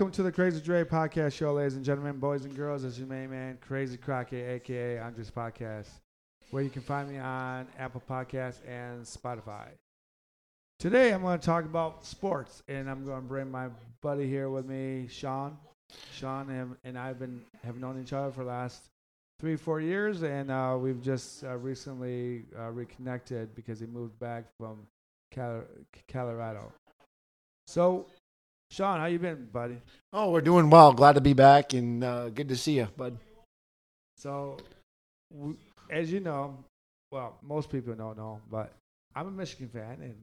Welcome to the Crazy Dre podcast show, ladies and gentlemen, boys and girls. It's your main man, Crazy Crockett, aka Andres Podcast, where you can find me on Apple Podcasts and Spotify. Today, I'm going to talk about sports, and I'm going to bring my buddy here with me, Shawn. Shawn and, I've been have known each other for the last three, four years, and uh, we've just uh, recently uh, reconnected because he moved back from Colorado. So, Shawn, how you been, buddy? Oh, we're doing well. Glad to be back and uh, good to see you, bud. So, w- as you know, well, most people don't know, but I'm a Michigan fan, and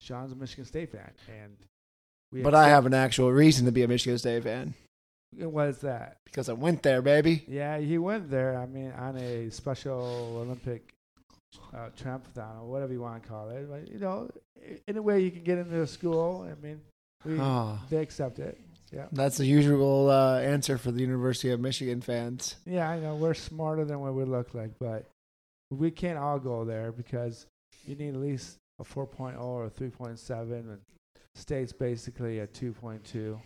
Shawn's a Michigan State fan, and we But I have an actual reason to be a Michigan State fan What is that? because I went there, baby. Yeah, he went there. I mean, on a special Olympic uh, or whatever you want to call it. But, you know, i- in a way you can get into the school. I mean, we, Oh, they accept it. Yeah. that's the usual uh, answer for the University of Michigan fans. Yeah, I know we're smarter than what we look like, but we can't all go there because you need at least a 4.0 or a 3.7, and state's basically a 2.2.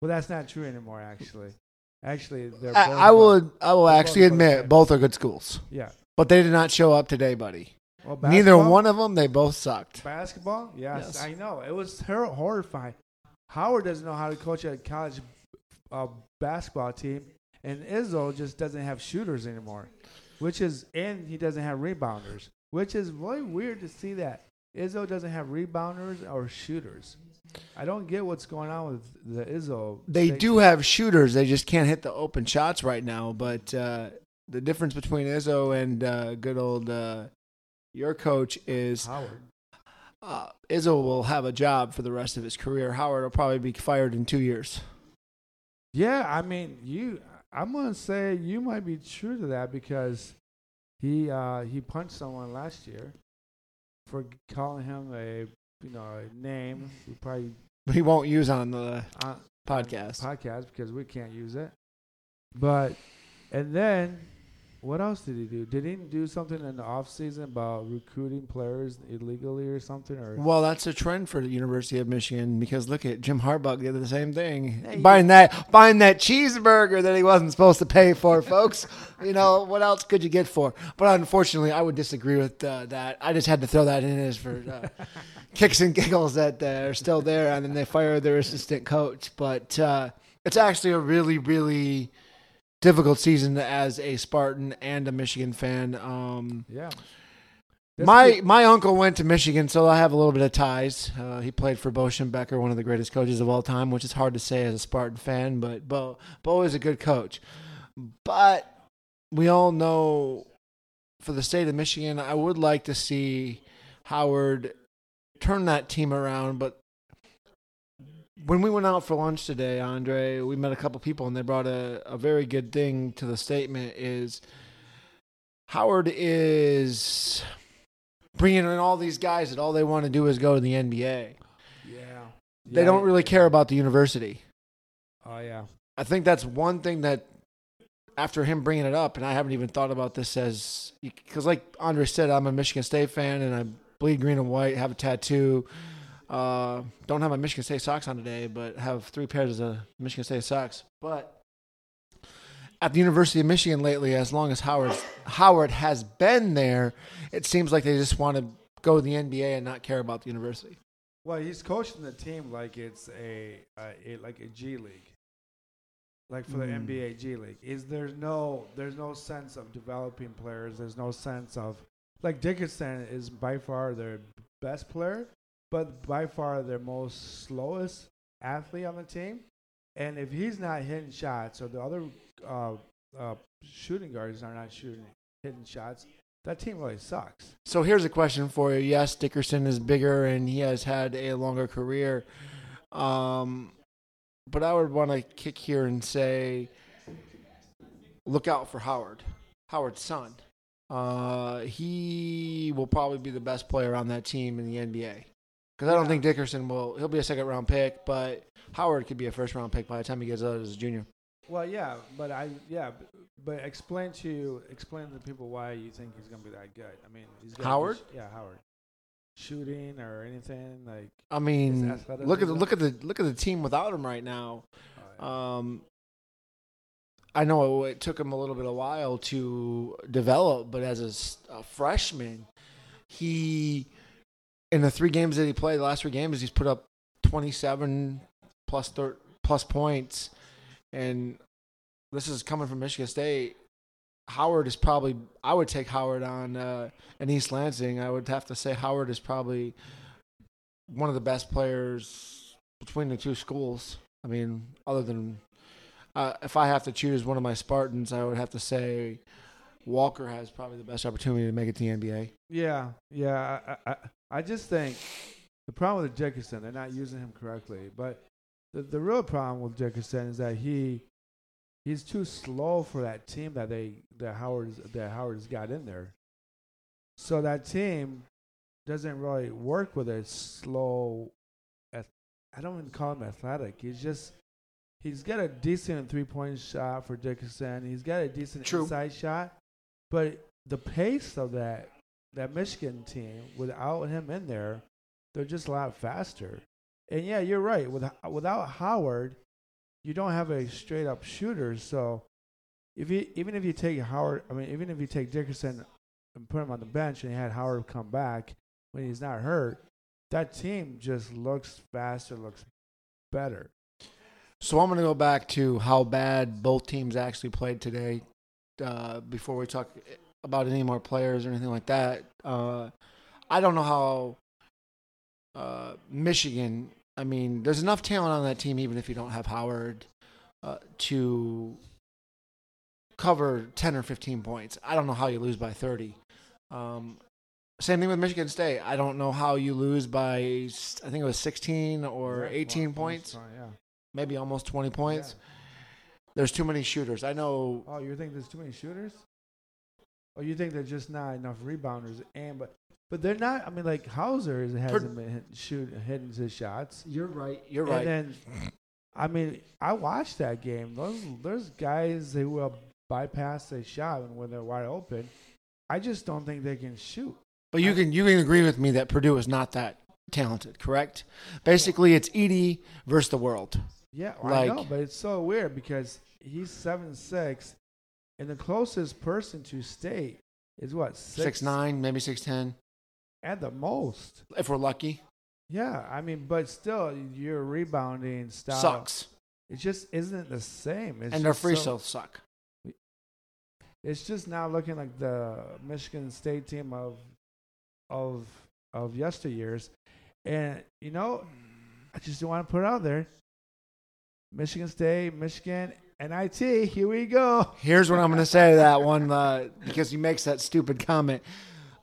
Well, that's not true anymore, actually. Actually, they're I, I will. I will actually both admit both are good schools, Yeah. but they did not show up today, buddy. Well, Neither one of them. They both sucked. Basketball? Yes, Yes. I know. It was hor- horrifying. Howard doesn't know how to coach a college uh, basketball team, and Izzo just doesn't have shooters anymore, which is, and he doesn't have rebounders, which is really weird to see that. Izzo doesn't have rebounders or shooters. I don't get what's going on with the Izzo. They do team. have shooters. They just can't hit the open shots right now. But uh, the difference between Izzo and uh, good old uh, your coach is Howard. Uh, Izzo will have a job for the rest of his career. Howard will probably be fired in two years. Yeah, I mean, you. I'm gonna say you might be true to that because he uh, he punched someone last year for calling him a you know a name. We probably He won't use on the uh, podcast. podcast because we can't use it. But and then what else did he do? Did he do something in the off season about recruiting players illegally or something? Or Well, that's a trend for the University of Michigan because look at Jim Harbaugh did the same thing, Hey, buying that buying that cheeseburger that he wasn't supposed to pay for, folks. You know what else could you get for? But unfortunately, I would disagree with uh, that. I just had to throw that in as for uh, kicks and giggles that uh, are still there, and then they fire their assistant coach. But uh, it's actually a really, really difficult season as a Spartan and a Michigan fan. Um, yeah. This my kid- my uncle went to Michigan, so I have a little bit of ties. Uh, he played for Bo Schembechler, one of the greatest coaches of all time, which is hard to say as a Spartan fan, but Bo Bo is a good coach. But we all know for the state of Michigan, I would like to see Howard turn that team around. But when we went out for lunch today, Andre, we met a couple people, and they brought a, a very good thing to the statement: is Howard is bringing in all these guys that all they want to do is go to the NBA. yeah. They Yeah, don't really care about the university. Oh yeah. I think that's one thing that after him bringing it up, and I haven't even thought about this as because, like Andre said, I'm a Michigan State fan and I bleed green and white, have a tattoo. Uh, don't have my Michigan State socks on today, but have three pairs of Michigan State socks. But at the University of Michigan lately, as long as Howard Howard has been there, it seems like they just want to go to the NBA and not care about the university. Well, he's coaching the team like it's a, uh, a like a G League, like for the Mm. NBA G League. Is there's no there's no sense of developing players. There's no sense of like Dickinson is by far their best player, but by far their most slowest athlete on the team. And if he's not hitting shots, or the other uh, uh, shooting guards are not shooting hitting shots, that team really sucks. So here's a question for you. Yes, Dickinson is bigger and he has had a longer career. Um, but I would want to kick here and say, look out for Howard, Howard's son. Uh, he will probably be the best player on that team in the NBA. Because I don't think Dickinson will. He'll be a second round pick, but Howard could be a first round pick by the time he gets out as a junior. Well, yeah, but I yeah, but explain to explain to people why you think he's gonna be that good. I mean, he's Howard? yeah, Howard. Shooting or anything like I mean, look at the look at the look at the team without him right now. uh, Um, I know it took him a little bit of while to develop, but as a freshman, he in the three games that he played, the last three games, he's put up 27 plus thir- plus points, and this is coming from Michigan State. Howard is probably I would take Howard on uh, in East Lansing. I would have to say Howard is probably one of the best players between the two schools. I mean, other than uh, if I have to choose one of my Spartans, I would have to say Walker has probably the best opportunity to make it to the NBA. Yeah, yeah. I, I just think the problem with Dickinson, they're not using him correctly. But the the real problem with Dickinson is that he he's too slow for that team that they that Howard that Howard's got in there. So that team doesn't really work with a slow. I don't even call him athletic. He's just he's got a decent three point shot for Dickinson. He's got a decent True. inside shot, but the pace of that that Michigan team without him in there, they're just a lot faster. And yeah, you're right. With without Howard, you don't have a straight up shooter. So if you even if you take Howard, I mean, even if you take Dickinson and put him on the bench and you had Howard come back when he's not hurt, that team just looks faster, looks better. So I'm going to go back to how bad both teams actually played today. Uh, before we talk about any more players or anything like that, uh, I don't know how uh, Michigan. I mean, there's enough talent on that team, even if you don't have Howard, uh, to cover 10 or 15 points. I don't know how you lose by 30. Um, same thing with Michigan State. I don't know how you lose by, I think it was 16 or Yeah, 18 well, points, Yeah. maybe almost 20 points. There's too many shooters. I know. Oh, you think there's too many shooters? Or you think there's just not enough rebounders? And but but they're not. I mean, like Hauser hasn't been hit, shoot hitting his shots. You're right. You're right. And then, I mean, I watched that game. Those there's guys who will bypass a shot when they're wide open. I just don't think they can shoot. But you can you can agree with me that Purdue is not that talented, correct? Basically, it's Edey versus the world. Yeah, I know, but it's so weird because he's seven six, and the closest person to state is what Six nine, maybe six ten, at the most. if we're lucky. Yeah, I mean, but still, your rebounding style Sucks, It just isn't the same. It's and their free so- throws suck. It's just now looking like the Michigan State team of of of yesteryears, and you know, I just don't want to put it out there. Michigan State, Michigan, NIT. Here we go. Here's what I'm going to say to that one uh, because he makes that stupid comment.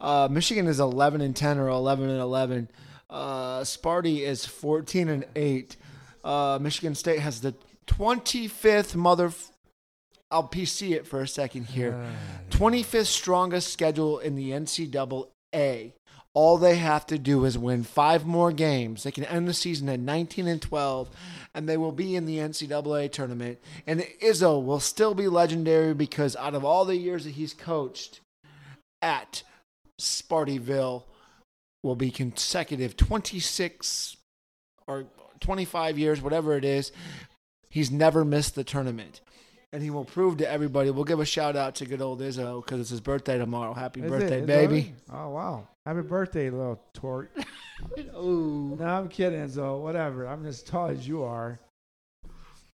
Uh, Michigan is 11 and 10 or 11 and 11. Uh, Sparty is 14 and 8. Uh, Michigan State has the 25th mother. I'll PC it for a second here. 25th strongest schedule in the NCAA. All they have to do is win five more games. They can end the season at 19 and 12, and they will be in the NCAA tournament. And Izzo will still be legendary because out of all the years that he's coached at Spartyville, will be consecutive 26 or 25 years, whatever it is. He's never missed the tournament. And he will prove to everybody. We'll give a shout out to good old Izzo because it's his birthday tomorrow. Happy Is birthday, Is baby. Oh wow! Happy birthday, little tort. Ooh. no, I'm kidding, Enzo. Whatever. I'm as tall as you are.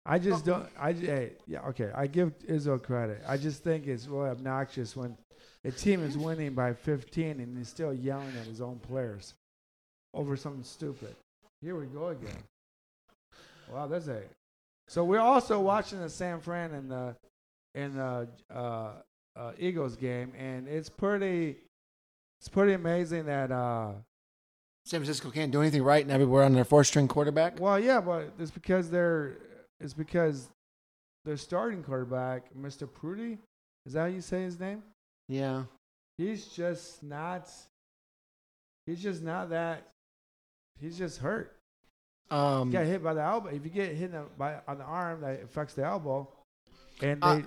I just don't. I hey, yeah okay. I give Izzo credit. I just think it's really obnoxious when a team is winning by 15 and he's still yelling at his own players over something stupid. Here we go again. Wow, that's a. So we're also watching the San Fran and the and the uh, uh, Eagles game, and it's pretty. It's pretty amazing that. Uh, San Francisco can't do anything right and everywhere on their four string quarterback. Well, yeah, but it's because they're it's because their starting quarterback, Mr. Prudy, is that how you say his name? Yeah. He's just not. He's just not that. He's just hurt. Um, got hit by the elbow. If you get hit by on the arm, that affects the elbow. And they, Uh,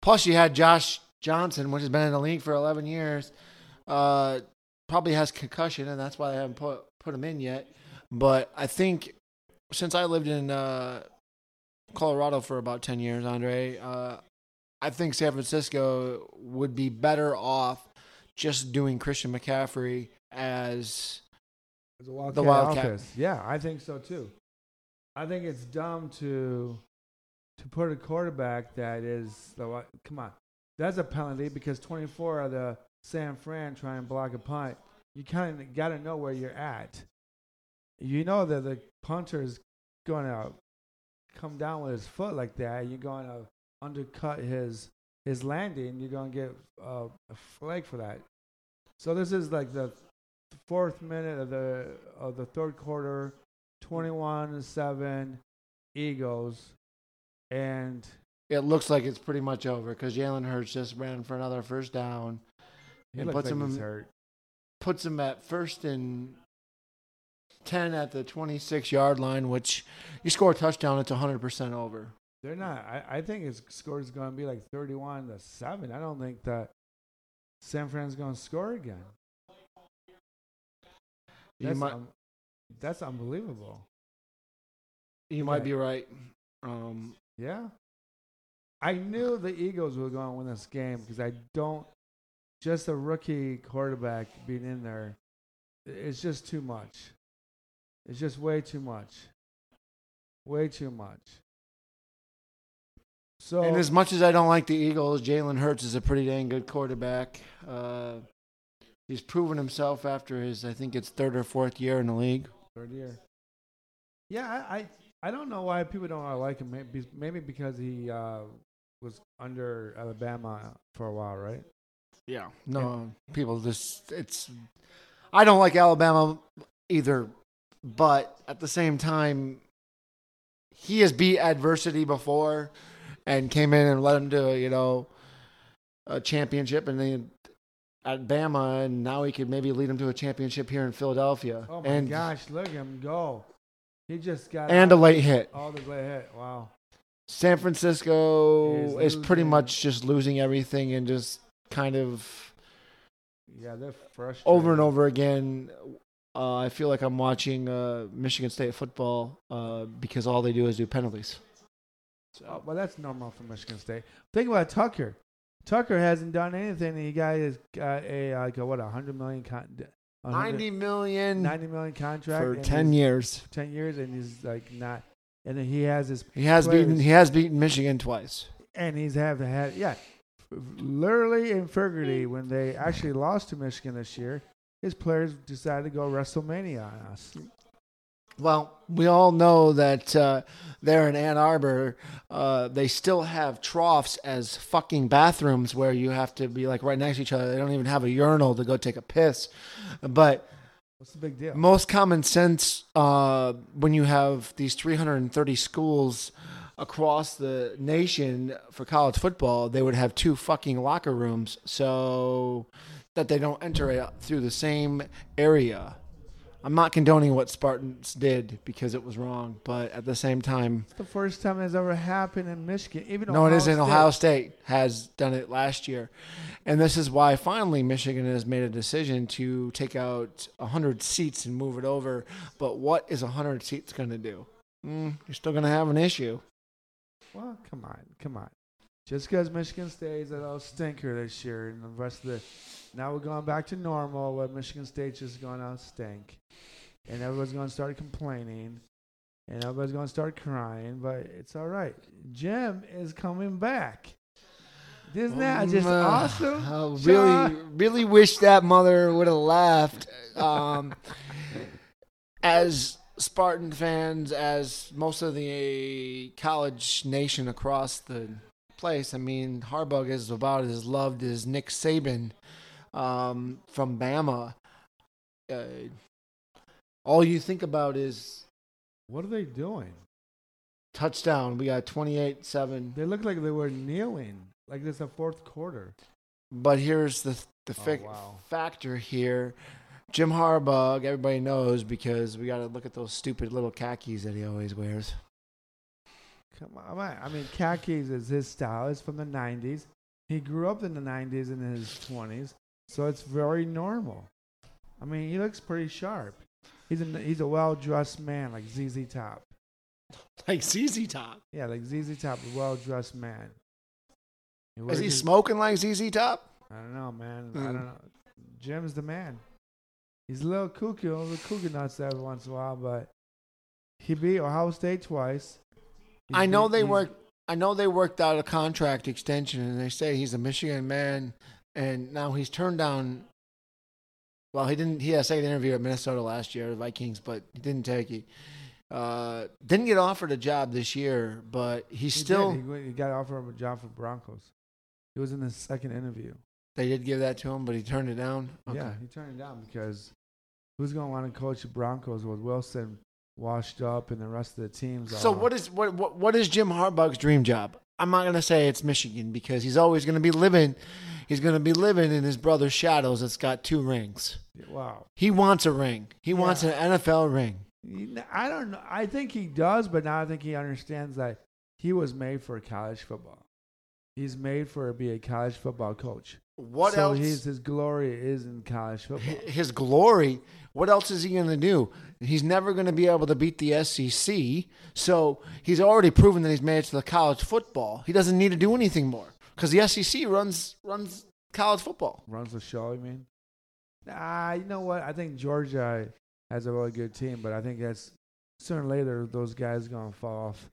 plus, you had Josh Johnson, which has been in the league for 11 years. Uh, probably has concussion, and that's why they haven't put put him in yet. But I think since I lived in uh, Colorado for about 10 years, Andre. Uh, I think San Francisco would be better off just doing Christian McCaffrey as As a Wildcat The Wildcat. office. Yeah, I think so too. I think it's dumb to to put a quarterback that is the wi- come on. That's a penalty because 24 of the San Fran try and block a punt. You kind of got to know where you're at. You know that the punter is going to come down with his foot like that. You're going to undercut his his landing. You're going to get uh, a flag for that. So this is like the fourth minute of the of the third quarter, 21 to 7 Eagles and it looks like it's pretty much over because Jalen Hurts just ran for another first down and puts like him in, hurt. puts him at first and 10 at the 26 yard line, which you score a touchdown, it's 100% over. They're not I, I think his score is going to be like 31 to 7. I don't think that San Fran's going to score again. You That's, might, un- that's unbelievable. you might yeah. be right. Um, Yeah. I knew the Eagles were going to win this game because I don't, just a rookie quarterback being in there, it's just too much. It's just way too much. Way too much. So, And as much as I don't like the Eagles, Jalen Hurts is a pretty dang good quarterback. Uh, he's proven himself after his, I think it's third or fourth year in the league. third year. Yeah, I, I, I don't know why people don't like him. Maybe, maybe because he uh, was under Alabama for a while, right? Yeah. No, people just, it's, I don't like Alabama either, but at the same time, he has beat adversity before and came in and led him to, you know, a championship and then at Bama, and now he could maybe lead him to a championship here in Philadelphia. Oh my and, gosh, look at him go! He just got And a late hit. all the late hit. Wow. San Francisco Is is, pretty much just losing everything and just kind of Yeah, they're frustrated. over and over again. Uh, I feel like I'm watching uh, Michigan State football uh, because all they do is do penalties. Oh, well, that's normal for Michigan State. Think about Tucker. Tucker hasn't done anything. He got his got a like a, what a hundred million con, a 90 million 90 million contract for 10 years. ten years, and he's like not. And then he has his He has players- beaten he has beaten Michigan twice. and he's have had yeah, literally and figuratively when they actually lost to Michigan this year, his players decided to go WrestleMania on us. Well, we all know that uh, there in Ann Arbor, uh, they still have troughs as fucking bathrooms where you have to be like right next to each other. They don't even have a urinal to go take a piss. But What's the big deal? most common sense uh, when you have these 330 schools across the nation for college football, they would have two fucking locker rooms so that they don't enter it through the same area. I'm not condoning what Spartans did because it was wrong, but at the same time, It's the first time it's ever happened in Michigan. Even no, it Ohio isn't. State. Ohio State has done it last year. And this is why finally Michigan has made a decision to take out 100 seats and move it over. But what is 100 seats going to do? Mm, you're still going to have an issue. Well, come on, come on. Just because Michigan State is a little stinker this year, and the rest of the now we're going back to normal, where Michigan State's just going to stink, and everybody's going to start complaining, and everybody's going to start crying. But it's all right. Jim is coming back. Isn't that just Mm, uh, awesome? I really, Shawn? really wish that mother would have laughed. Um, as Spartan fans, as most of the college nation across the place, I mean, Harbaugh is about as loved as Nick Saban um, from Bama. Uh, all you think about is What are they doing? touchdown. We got 28 7. They look like they were kneeling, like it's the fourth quarter. But here's the the Oh, wow. factor here. Jim Harbaugh, everybody knows because we got to look at those stupid little khakis that he always wears. Come on, man. I mean, khakis is his style. It's from the '90s. He grew up in the '90s in his 20s, so it's very normal. I mean, he looks pretty sharp. He's a he's a well dressed man like ZZ Top. Like ZZ Top. Yeah, like ZZ Top, a well dressed man. He Is he his- smoking like ZZ Top? I don't know, man. I Mm. don't know. Jim's the man. He's a little kooky, a little kooky nuts every once in a while, but he beat Ohio State twice. I mm-hmm, know they mm-hmm. he's- work. I know they worked out a contract extension, and they say he's a Michigan man, and now he's turned down. Well, he didn't. He had a second interview at Minnesota last year, the Vikings, but he didn't take it. Uh, didn't get offered a job this year, but he still. did. He, went- he got offered a job for Broncos. He was in the second interview. They did give that to him, but he turned it down. Okay. Yeah, he turned it down because who's going to want to coach the Broncos with Wilson washed up and the rest of the teams? So all- what is what, what what is Jim Harbaugh's dream job? I'm not gonna say it's Michigan because he's always gonna be living. He's gonna be living in his brother's shadows. That's got two rings. Wow. He wants a ring. He wants an NFL ring. I don't know. I think he does, but now I think he understands that he was made for college football. He's made for be a college football coach. What so else? His his glory is in college football. his glory. What else is he going to do? He's never going to be able to beat the SEC. So he's already proven that he's made it to the college football. He doesn't need to do anything more because the SEC runs runs college football. Runs the show. You mean? Nah, you know what? I think Georgia has a really good team, but I think that's sooner or later those guys are gonna fall off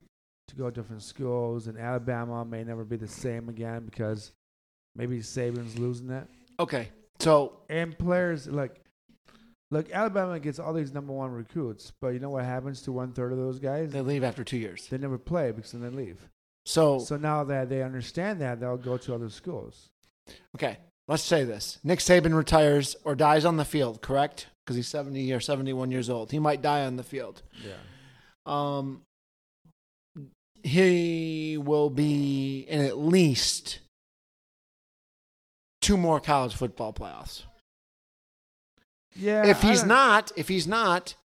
to go to different schools, and Alabama may never be the same again because maybe Saban's losing that. Okay, so and players like look alabama gets all these number one recruits but you know what happens to one third of those guys they leave after two years. they never play because then they leave So so now that they understand that they'll go to other schools okay, let's say this: Nick Saban retires or dies on the field, correct? Because he's seventy or seventy-one years old. He might die on the field. yeah Um, he will be in at least two more college football playoffs. yeah if he's don't- if he's not,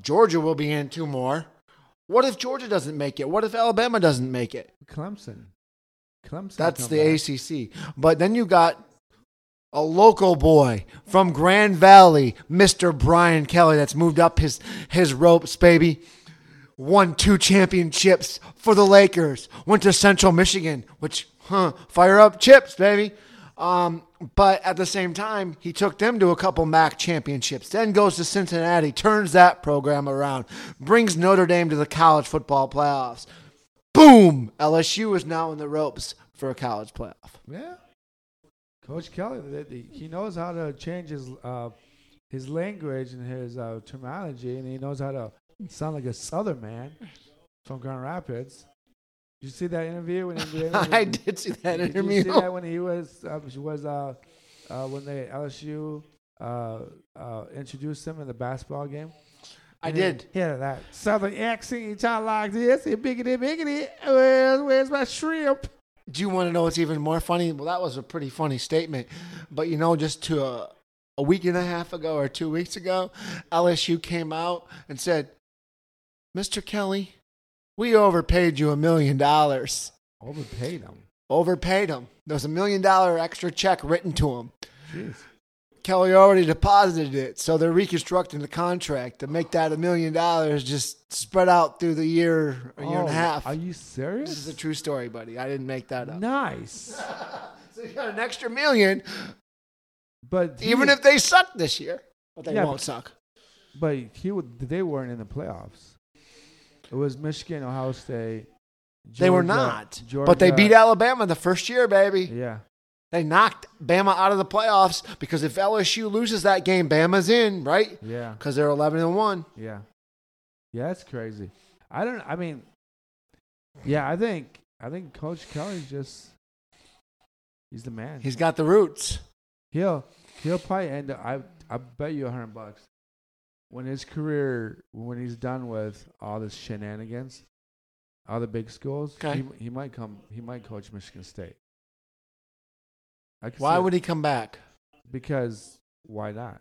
Georgia will be in two more. What if Georgia doesn't make it? What if Alabama doesn't make it? clemson clemson That's the back. ACC. But then you got a local boy from Grand Valley, Mr. Brian Kelly, that's moved up his, his ropes, baby. Won two championships for the Lakers. Went to Central Michigan, which, huh, fire up chips, baby. Um, but at the same time, he took them to a couple MAC championships. Then goes to Cincinnati, turns that program around, brings Notre Dame to the college football playoffs. Boom! LSU is now in the ropes for a college playoff. yeah coach kelly he knows how to change his uh his language and his uh, terminology and he knows how to sound like a southern man from grand rapids did you see that interview when he I did see that Did interview. you see that when he was uh, was uh, uh, when they LSU uh, uh, introduced him in the basketball game? I And did. Yeah, that southern accent. He talked like this. He biggity biggity. Where's, where's my shrimp? Do you want to know what's even more funny? Well, that was a pretty funny statement. But you know, just to a, a week and a half ago or two weeks ago, LSU came out and said, Mr. Kelly, we overpaid you a million dollars. Overpaid him. Overpaid him. There was a million dollar extra check written to him. Jeez. Kelly already deposited it, so they're reconstructing the contract to make that a million dollars just spread out through the year, a year and a Oh, half. Are you serious? This is a true story, buddy. I didn't make that up. Nice. So you got an extra million, But he even if they suck this year. But they Yeah, won't but- suck. but he would, they weren't in the playoffs. It was Michigan, Ohio State. they were Georgia- not. But they beat Alabama the first year, baby. Yeah. They knocked Bama out of the playoffs because if LSU loses that game, Bama's in, right? Yeah. Because they're 11 and 1. Yeah. Yeah, that's crazy. I don't I mean Yeah, I think I think Coach Kelly's just he's the man. He's got the roots. he'll he'll probably end up I I bet you a hundred bucks. When his career when he's done with all this shenanigans, all the big schools, Okay. he, he might come he might coach Michigan State. I could Why see it. would he come back? because why not?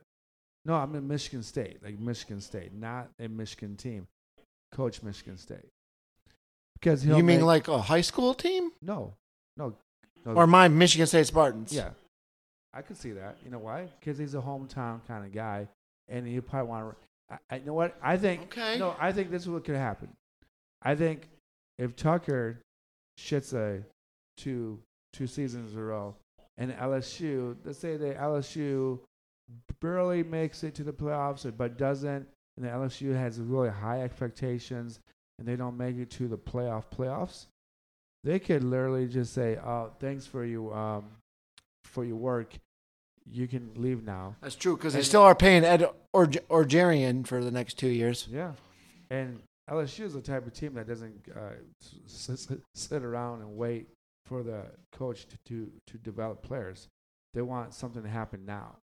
No, I'm in Michigan State, like Michigan State, not a Michigan team. Coach Michigan State. Because he'll You mean make- like a high school team? no, no, no. Or my Michigan State Spartans? yeah, I could see that. You know why? Because he's a hometown kind of guy, and you probably want. to I, I you know what I think. Okay. No, I think this is what could happen. I think if Tucker shits a two two seasons in a row, and LSU, let's say that LSU barely makes it to the playoffs, but doesn't, and the LSU has really high expectations, and they don't make it to the playoff playoffs, they could literally just say, "Oh, thanks for you um, for your work. You can leave now." That's true because they still are paying Ed or Orgeron for the next two years. Yeah, and LSU is the type of team that doesn't uh, s- s- sit around and wait for the coach to, to to develop players. They want something to happen now,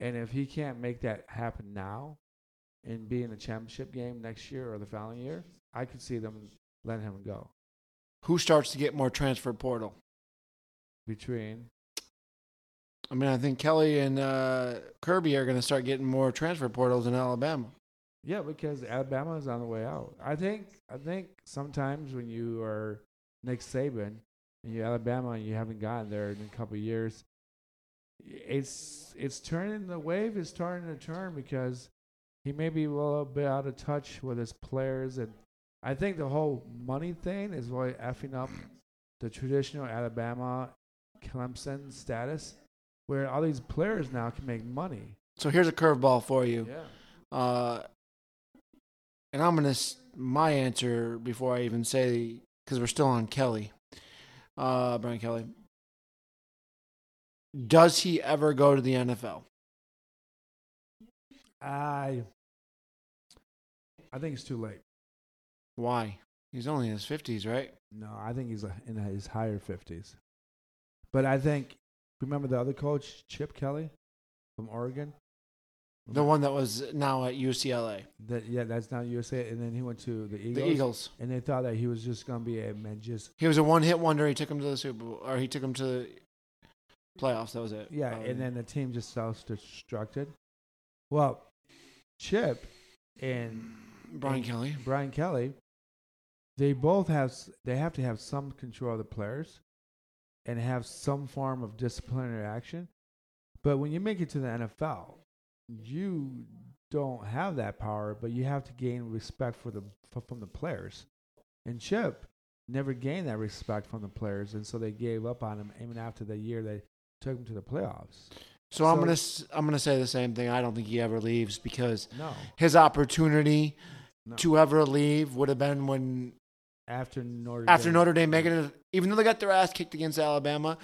and if he can't make that happen now, and be in the championship game next year or the following year, I could see them letting him go. Who starts to get more transfer portal? Between I mean, I think Kelly and uh, Kirby are going to start getting more transfer portals in Alabama. yeah, because Alabama is on the way out. I think I think sometimes when you are Nick Saban and you Alabama and you haven't gotten there in a couple years, it's it's turning the wave is starting to turn because he may be a little bit out of touch with his players and I think the whole money thing is really effing up the traditional Alabama Clemson status where all these players now can make money. So here's a curveball for you. Yeah. Uh, and I'm going to, my answer before I even say, because we're still on Kelly, uh, Brian Kelly. Does he ever go to the NFL? I I think it's too late. Why? He's only in his 50s, right? No, I think he's in his higher fifties. But I think remember the other coach, Chip Kelly, from Oregon. The one that was now at UCLA. That yeah, that's not USA. And then he went to the Eagles. The Eagles. And they thought that he was just gonna be a man, just He was a one hit wonder. He took him to the Super Bowl, or he took him to the playoffs. That was it. yeah. Um, and then the team just self-destructed. Well, Chip and Brian and Kelly. Brian Kelly, they both have they have to have some control of the players and have some form of disciplinary action. But when you make it to the NFL, you don't have that power, but you have to gain respect for the from the players. And Chip never gained that respect from the players, and so they gave up on him even after the year they took him to the playoffs. So, I'm So- gonna s- I'm gonna say the same thing. I don't think he ever leaves because No, his opportunity No. to ever leave would have been when after Notre after Dame. Notre Dame making it, even though they got their ass kicked against Alabama.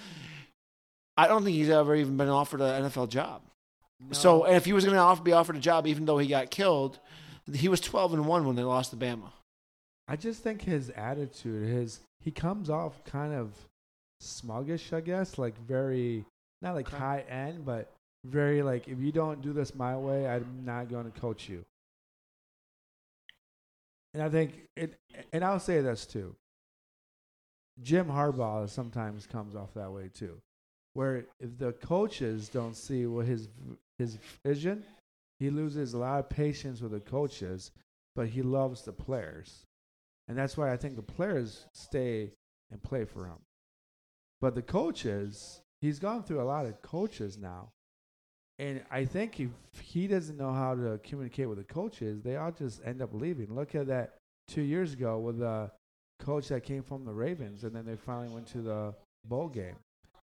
I don't think he's ever even been offered an NFL job. No. So if he was going to offer, be offered a job, even though he got killed, he was 12 and one when they lost to Bama. I just think his attitude, his he comes off kind of smuggish, I guess, like very not like high end, but very like if you don't do this my way, I'm not going to coach you. And I think it, and I'll say this too. Jim Harbaugh sometimes comes off that way too, where if the coaches don't see what his his vision, he loses a lot of patience with the coaches, but he loves the players. And that's why I think the players stay and play for him. But the coaches, he's gone through a lot of coaches now. And I think if he doesn't know how to communicate with the coaches, they all just end up leaving. Look at that two years ago with the coach that came from the Ravens, and then they finally went to the bowl game.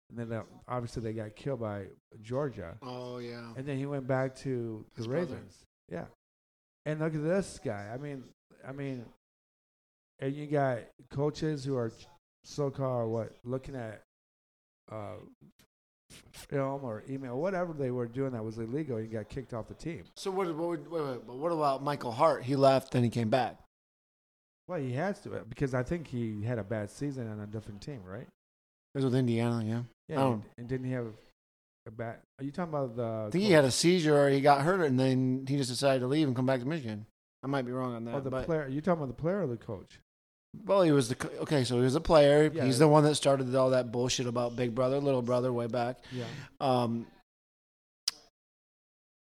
And then uh, obviously they got killed by Georgia. Oh yeah. And then he went back to the His brother. Ravens. Yeah. And look at this guy. I mean, I mean, and you got coaches who are so-called what looking at uh, film or email, whatever they were doing that was illegal. He got kicked off the team. So what? What? would- Wait, wait, but what about Michael Hart? He left, then he came back. Well, he has to because I think he had a bad season on a different team, right? It was with Indiana. Yeah. Yeah. And, and didn't he have a bad? Are you talking about the? I think he had a seizure or he got hurt, and then he just decided to leave and come back to Michigan. I might be wrong on that. Oh, the player. You talking about the player or the coach? Well, he was the okay. So he was a player. Yeah. He's the one that started all that bullshit about big brother, little brother, way back. Yeah. Um,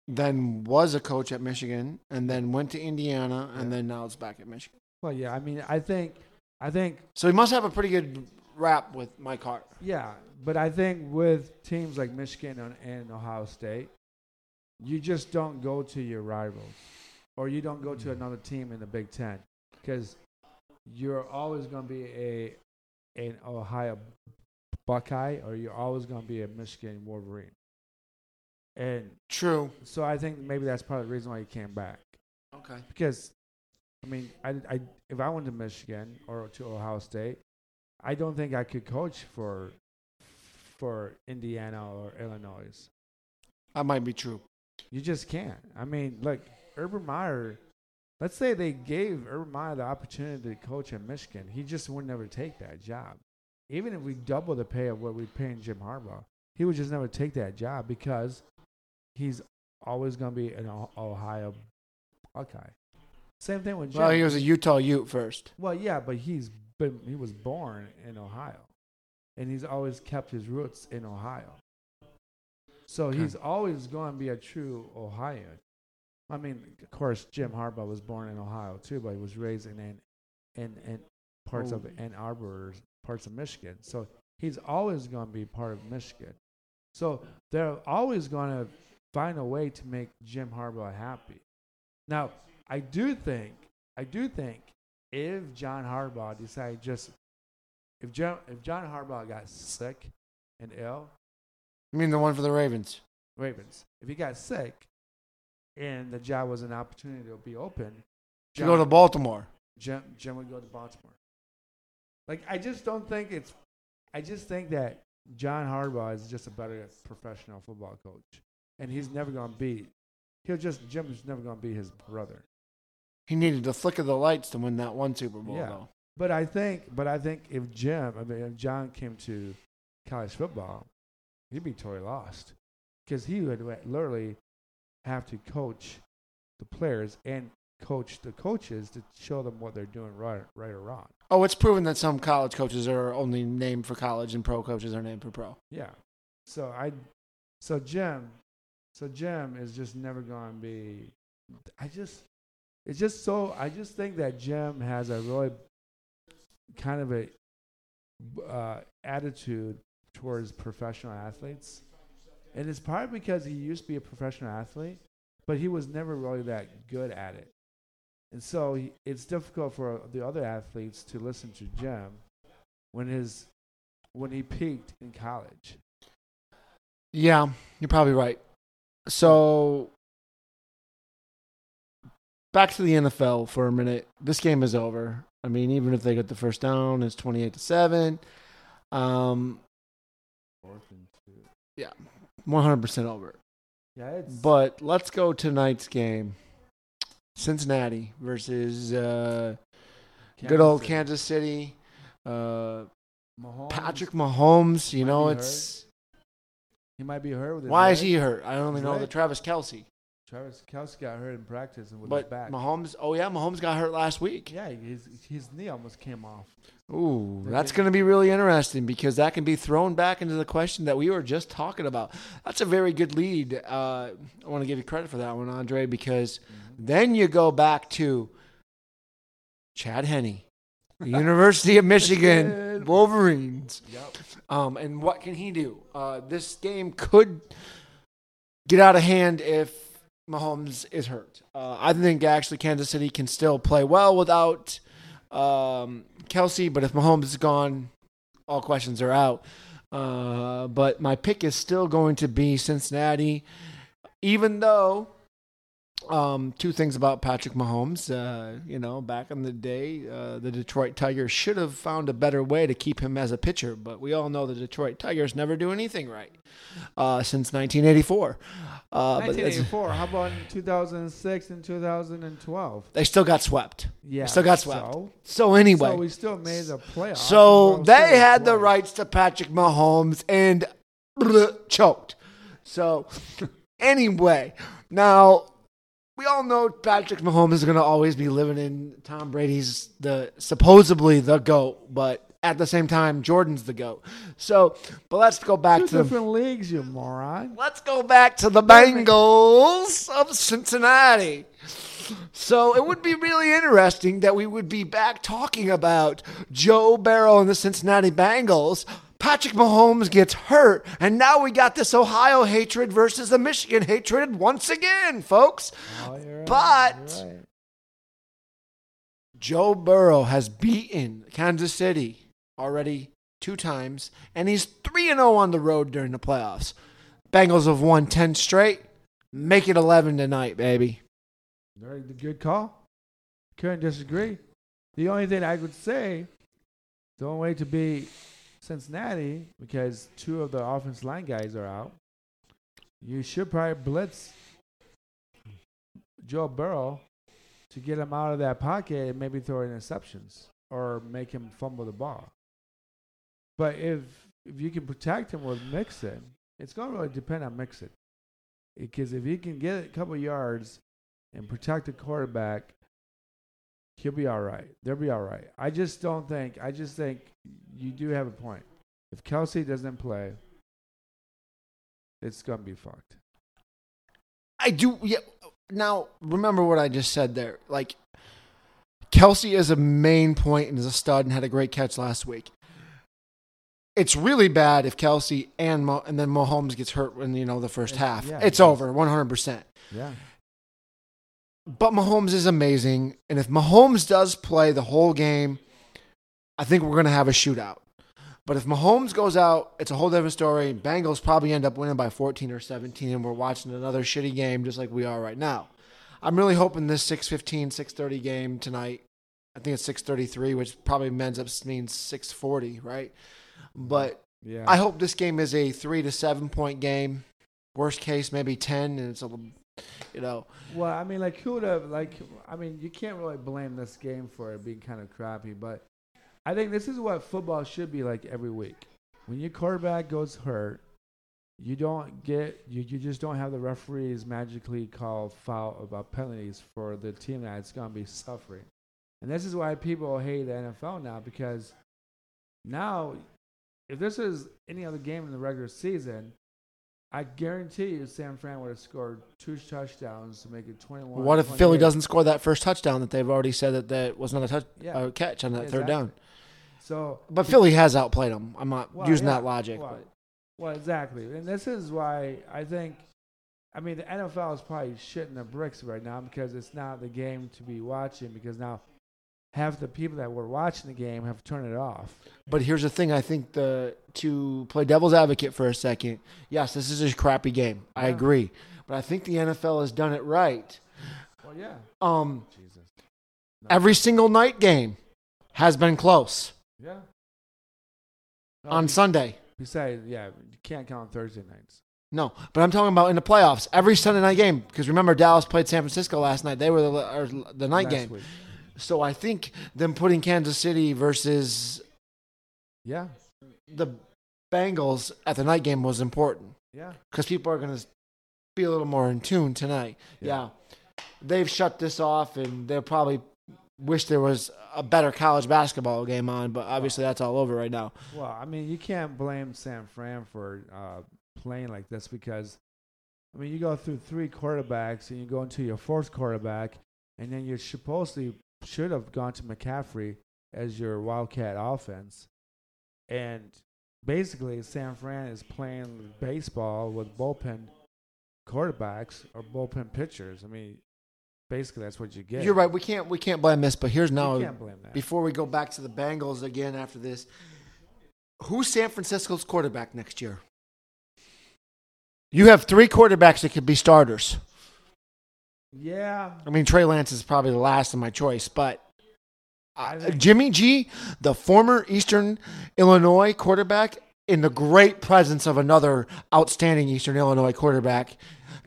then was a coach at Michigan, and then went to Indiana, and Yeah. then now it's back at Michigan. Well, yeah. I mean, I think, I think So he must have a pretty good rap with Mike Hart. Yeah, but I think with teams like Michigan and, and Ohio State, you just don't go to your rivals. or you don't go to another team in the Big Ten because you're always going to be a an Ohio Buckeye or you're always going to be a Michigan Wolverine. And True. so I think maybe that's part of the reason why he came back Okay. because I mean, I, I if I went to Michigan or to Ohio State, I don't think I could coach for for Indiana or Illinois. That might be true. You just can't. I mean, look, Urban Meyer. Let's say they gave Urban Meyer the opportunity to coach at Michigan, he just would never take that job. Even if we double the pay of what we're paying Jim Harbaugh, he would just never take that job because he's always going to be an Ohio Buckeye. Same thing with Jim. Well, he was a Utah Ute first. Well, yeah, but he's been he was born in Ohio, and he's always kept his roots in Ohio. So Okay. he's always going to be a true Ohioan. I mean, of course, Jim Harbaugh was born in Ohio too, but he was raised in in in, in parts of Oh. Ann Arbor, parts of Michigan. So he's always going to be part of Michigan. So they're always going to find a way to make Jim Harbaugh happy. Now, I do think, I do think, if John Harbaugh decided just, if John, if John Harbaugh got sick and ill, I mean, the one for the Ravens. Ravens, if he got sick, and the job was an opportunity to be open, To go to Baltimore. Jim, Jim would go to Baltimore. Like I just don't think it's. I just think that John Harbaugh is just a better professional football coach, and he's never going to beat. He'll just Jim's never going to be his brother. He needed the flick of the lights to win that one Super Bowl, Yeah. though. But I think, but I think if Jim, I mean, if John came to college football, he'd be totally lost because he would literally have to coach the players and coach the coaches to show them what they're doing right, right or wrong. Oh, it's proven that some college coaches are only named for college and pro coaches are named for pro. Yeah. So I, so Jim, so Jim is just never going to be. I just, it's just so. I just think that Jim has a really kind of a uh, attitude towards professional athletes, and it's probably because he used to be a professional athlete, but he was never really that good at it, and so he, it's difficult for the other athletes to listen to Jim when his when he peaked in college. Yeah, you're probably right. So back to the NFL for a minute. This game is over. I mean, even if they get the first down, it's 28 to 7. Um, two. 100% over. Yeah, it's But let's go tonight's game. Cincinnati versus uh, good old City. Kansas City. Uh, Mahomes, Patrick Mahomes, you Might know, it's He might be hurt with his why is he hurt? I only His know leg? that Travis Kelce. Travis Kelce got hurt in practice and with his But back. Mahomes, oh yeah, Mahomes got hurt last week. yeah, his his knee almost came off. Ooh, that's going to be really interesting because that can be thrown back into the question that we were just talking about. That's a very good lead. Uh, I want to give you credit for that one, Andre, because then you go back to Chad Henne, University of Michigan Michigan. Wolverines. Yep. Um, and what can he do? Uh, this game could get out of hand if Mahomes is hurt. Uh, I think actually Kansas City can still play well without um, Kelce, but if Mahomes is gone, all questions are out. Uh, but my pick is still going to be Cincinnati, even though um, two things about Patrick Mahomes. Uh, you know, back in the day, uh, the Detroit Tigers should have found a better way to keep him as a pitcher, but we all know the Detroit Tigers never do anything right uh, since 1984. Uh, but 1984. How about 2006 and 2012? they still got swept. Yeah, still got swept. So, So anyway, so we still made the playoffs. So they had the rights to Patrick Mahomes and choked. So anyway, now we all know Patrick Mahomes is going to always be living in Tom Brady's the supposedly the goat, but at the same time Jordan's the goat. So, but let's go back Two to the different leagues, you moron. Let's go back to the Bengals of Cincinnati. So it would be really interesting that we would be back talking about Joe Burrow and the Cincinnati Bengals, Patrick Mahomes gets hurt, and now we got this Ohio hatred versus the Michigan hatred once again, folks. Oh, right. But- right. Joe Burrow has beaten Kansas City already two times, and he's 3 0 on the road during the playoffs. Bengals have won 10 straight. Make it 11 tonight, baby. Very good call. Couldn't disagree. The only thing I would say, the only way to beat Cincinnati, because two of the offense line guys are out, you should probably blitz Joe Burrow to get him out of that pocket and maybe throw interceptions or make him fumble the ball. But if if you can protect him with Mixon, it's going to really depend on Mixon. Because if he can get a couple yards and protect the quarterback, he'll be all right. They'll be all right. I just don't think. I just think you do have a point. If Kelce doesn't play, it's gonna be fucked. I do. Yeah. Now, remember what I just said there. Like, Kelce is a main point and is a stud and had a great catch last week. It's really bad if Kelce and Mo- and then Mahomes gets hurt in you know the first half. yeah, it's because- over, one hundred percent. Yeah. But Mahomes is amazing, and if Mahomes does play the whole game, I think we're gonna have a shootout. But if Mahomes goes out, it's a whole different story. Bengals probably end up winning by 14 or 17, and we're watching another shitty game just like we are right now. I'm really hoping this 6:15, 6:30 game tonight. I think it's 6:33, which probably ends up means 6:40, right? But Yeah. I hope this game is a three to seven point game. Worst case, maybe 10, and it's a little, you know. Well, I mean, like who would have like? I mean, you can't really blame this game for it being kind of crappy, but I think this is what football should be like every week. When your quarterback goes hurt, you don't get you, you just don't have the referees magically call foul about uh, penalties for the team that's going to be suffering. And this is why people hate the NFL now because now if this is any other game in the regular season, I guarantee you San Fran would have scored two touchdowns to make it 21. What if Philly doesn't score that first touchdown that they've already said that that was not a touch Yeah. a catch on that third down? So, But Philly has outplayed them. I'm not Well, using yeah. that logic. Well, but well, exactly. And this is why I think, I mean, the NFL is probably shitting the bricks right now because it's not the game to be watching because now half the people that were watching the game have turned it off. But here's the thing: I think the to play devil's advocate for a second. Yes, this is a crappy game. I Yeah. agree, but I think the NFL has done it right. Well, yeah. Um, Jesus. every single night game has been close Yeah. No, on Sunday. Besides, yeah, you can't count Thursday nights. No, but I'm talking about in the playoffs. Every Sunday night game, because remember Dallas played San Francisco last night. They were the, the night Last game. week. So I think them putting Kansas City versus Yeah. the Bengals at the night game was important Yeah. because people are going to be a little more in tune tonight. Yeah. Yeah. They've shut this off and they'll probably wish there was a better college basketball game on, but obviously that's all over right now. Well, I mean, you can't blame San Fran for uh, playing like this because, I mean, you go through three quarterbacks and you go into your fourth quarterback, and then you're supposedly should have gone to McCaffrey as your Wildcat offense. And basically, San Fran is playing baseball with bullpen quarterbacks or bullpen pitchers. I mean, basically, that's what you get. You're right. We can't we can't blame this, but here's now can't blame that. before we go back to the Bengals again after this. Who's San Francisco's quarterback next year? You have three quarterbacks that could be starters. Yeah. I mean, Trey Lance is probably the last of my choice, but I uh, Jimmy G, the former Eastern Illinois quarterback, in the great presence of another outstanding Eastern Illinois quarterback,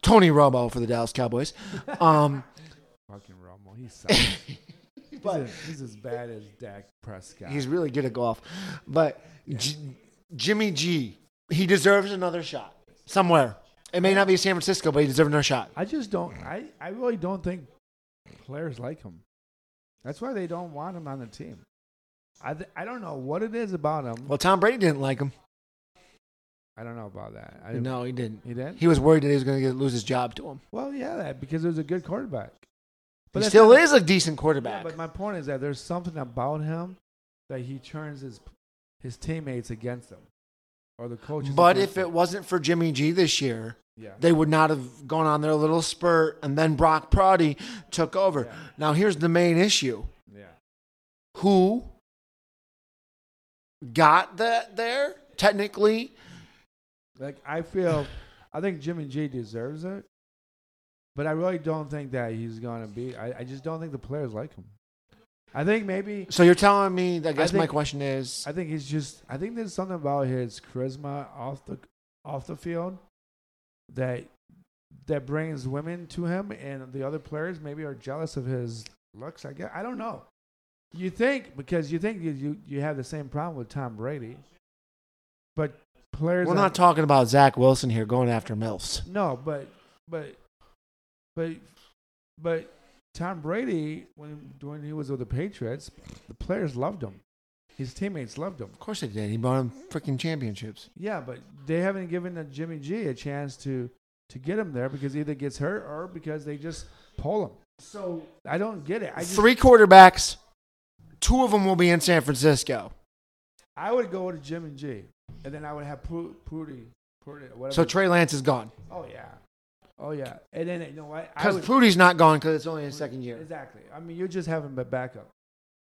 Tony Romo for the Dallas Cowboys. Um, Fucking Romo. He sucks. he's, a- he's as bad as Dak Prescott. he's really good at golf, but J- Jimmy G, he deserves another shot somewhere. It may not be San Francisco, but he deserves another shot. I just don't. I, I really don't think players like him. That's why they don't want him on the team. I th- I don't know what it is about him. Well, Tom Brady didn't like him. I don't know about that. I, No, he didn't. he did. He was worried that he was going to lose his job to him. Well, yeah, that because it was a good quarterback. he still not- is a decent Yeah, quarterback. but my point is that there's something about him that he turns his his teammates against him. or the coaches. But if it wasn't for Jimmy G this year, yeah, they would not have gone on their little spurt, and then Brock Purdy took over. Yeah. Now, here's the main issue: yeah, who got that there? Technically, like I feel, I think Jimmy G deserves it, but I really don't think that he's gonna be. I, I just don't think the players like him. I think maybe so you're telling me. I guess my think- question is: I think he's just. I think there's something about his charisma off the off the field that that brings women to him, and the other players maybe are jealous of his looks. I guess I don't know. You think because you think you you, you have the same problem with Tom Brady, but players. we're not talking about Zach Wilson here going after milfs. no, but but but but Tom Brady when when he was with the Patriots, the players loved him. His teammates loved him. Of course they did. He bought him freaking championships. Yeah, but they haven't given the Jimmy G a chance to to get him there because he either gets hurt or because they just pull him. So I don't get it. I just, Three quarterbacks. Two of them will be in San Francisco. I would go to Jimmy G, and then I would have Purdy, whatever. So Trey Lance is gone oh yeah, oh yeah, and then you know what? I because Purdy's not gone because it's only his second year. exactly. I mean, you just have him at backup.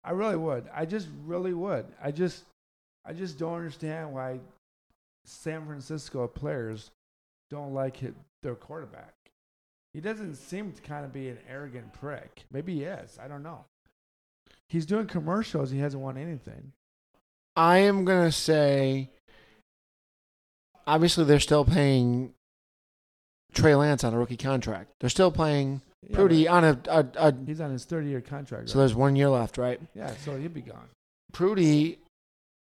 I really would. I just really would. I just, I just don't understand why San Francisco players don't like hit their quarterback. He doesn't seem to kind of be an arrogant prick. Maybe he is. I don't know. He's doing commercials. He hasn't won anything. I am gonna say. Obviously, they're still paying Trey Lance on a rookie contract. They're still paying Yeah, Purdy on a, a, a he's on his 30 year contract. so right? there's one year left, right? yeah, so he'll be gone. Purdy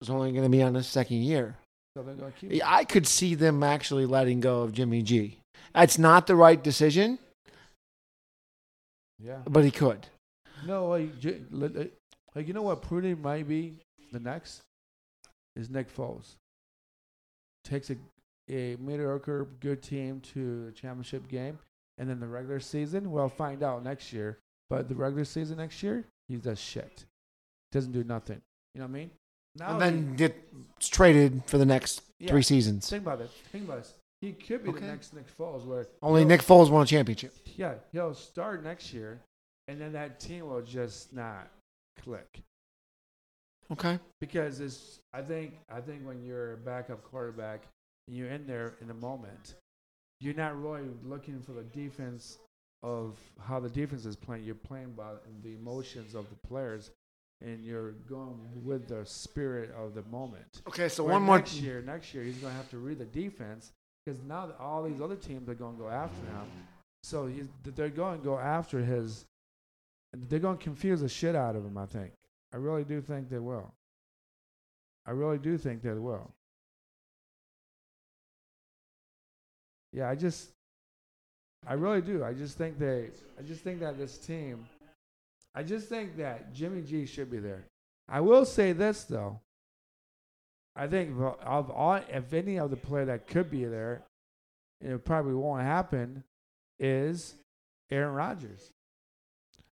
is only going to be on his second year. So they're going to keep. I could see them actually letting go of Jimmy G. That's not the right decision, Yeah. but he could. No, like, like you know what Purdy might be the next is Nick Foles. Takes a a mediocre good team to the championship game, and then the regular season, we'll find out next year. But the regular season next year, he does shit. Doesn't do nothing. You know what I mean? Now and then get traded for the next yeah, three seasons. Think about this. Think about this. He could be Okay. the next Nick Foles, where Only Nick Foles won a championship. Yeah, he'll start next year, and then that team will just not click. Okay. because it's I think I think when you're a backup quarterback you're in there in the moment, you're not really looking for the defense of how the defense is playing. You're playing by the emotions of the players, and you're going with the spirit of the moment. Okay. So Where one more. next year, next year he's going to have to read the defense because now all these other teams are going to go after him. So he's, they're going to go after his. They're going to confuse the shit out of him. I think. I really do think they will. I really do think they will. Yeah, I just. I really do. I just think they. I just think that this team. I just think that Jimmy G should be there. I will say this though. I think of- of all, if any of the player that could be there, it probably won't happen, is Aaron Rodgers.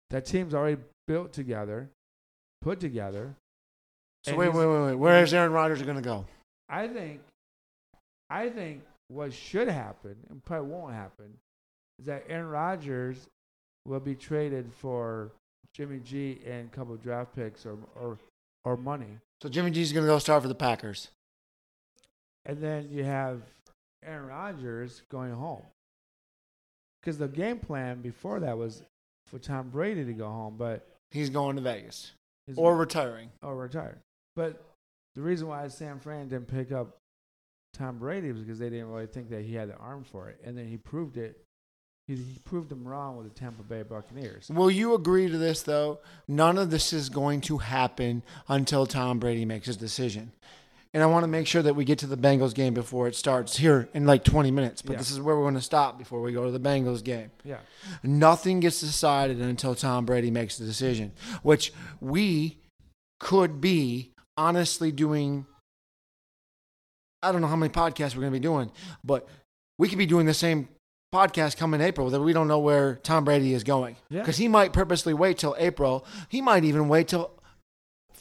That team's already built together, put together. So wait, wait, wait, wait. Where is Aaron Rodgers going to go? I think, I think what should happen and probably won't happen is that Aaron Rodgers will be traded for Jimmy G and a couple of draft picks or or or money. So Jimmy G's going to go start for the Packers. And then you have Aaron Rodgers going home. Because the game plan before that was for Tom Brady to go home, but He's going to Vegas or retiring. or retire. But the reason why San Fran didn't pick up Tom Brady was because they didn't really think that he had the arm for it, and then he proved it. He, he proved them wrong with the Tampa Bay Buccaneers. Will you agree to this though? None of this is going to happen until Tom Brady makes his decision. And I want to make sure that we get to the Bengals game before it starts here in like 20 minutes. But Yeah. this is where we're going to stop before we go to the Bengals game. Yeah, Nothing gets decided until Tom Brady makes the decision, which we could be honestly doing. I don't know how many podcasts we're going to be doing, but we could be doing the same podcast coming April that we don't know where Tom Brady is going. Yeah. Because he might purposely wait till April. He might even wait till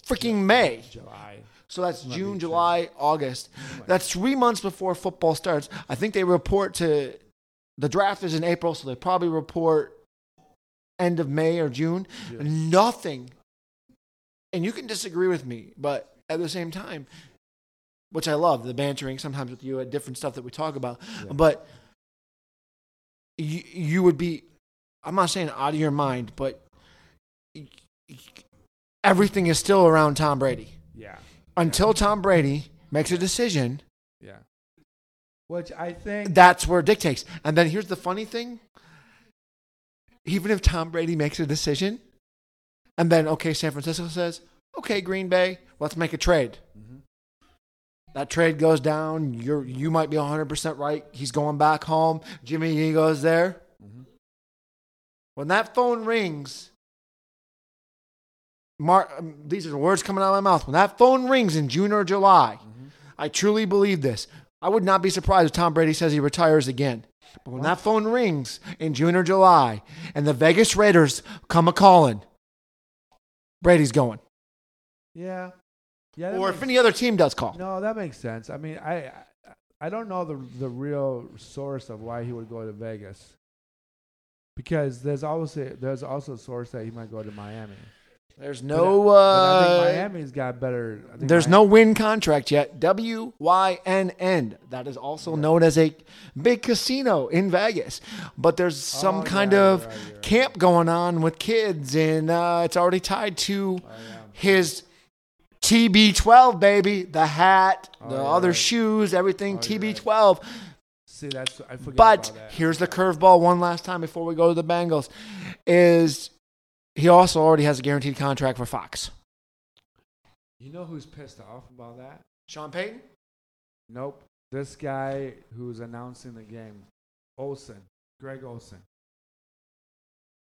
freaking May. July. So that's Let June. July, August. That's three months before football starts. I think they report to the draft is in April, so they probably report end of May or June. Yeah. Nothing. And you can disagree with me, but at the same time, which I love, the bantering sometimes with you at different stuff that we talk about, Yeah. but you, you would be, I'm not saying out of your mind, but everything is still around Tom Brady Yeah. until Tom Brady makes a decision. Yeah. Which I think. That's where it dictates. And then here's the funny thing: even if Tom Brady makes a decision, and then okay, San Francisco says, "Okay, Green Bay, let's make a trade." Mm Mhm. That trade goes down. You're you might be 100 percent right. He's going back home. Jimmy G goes there. Mm-hmm. When that phone rings, Mark, um, these are the words coming out of my mouth. When that phone rings in June or July, Mhm. I truly believe this. I would not be surprised if Tom Brady says he retires again. But when that phone rings in June or July and the Vegas Raiders come a calling, Brady's going. Yeah. Yeah. Or if any other team does call. No, that makes sense. I mean, I I- I don't know the the real source of why he would go to Vegas. Because there's obviously there's also a source that he might go to Miami. There's But no. But I uh, think Miami's got better. I think There's Miami- no win contract yet. W Y N N. That is also known as a big casino in Vegas. But there's some Oh, kind yeah, of right, right. camp going on with kids, and uh, it's already tied to Oh, yeah. his TB12, baby. The hat, Oh, the yeah, other right. shoes, everything Oh, you're right. TB12. See, that's I forget But here's the curveball one last time before we go to the Bengals is he also already has a guaranteed contract for Fox. You know who's pissed off about that? Sean Payton? Nope. This guy who's announcing the game, Olsen, Greg Olsen.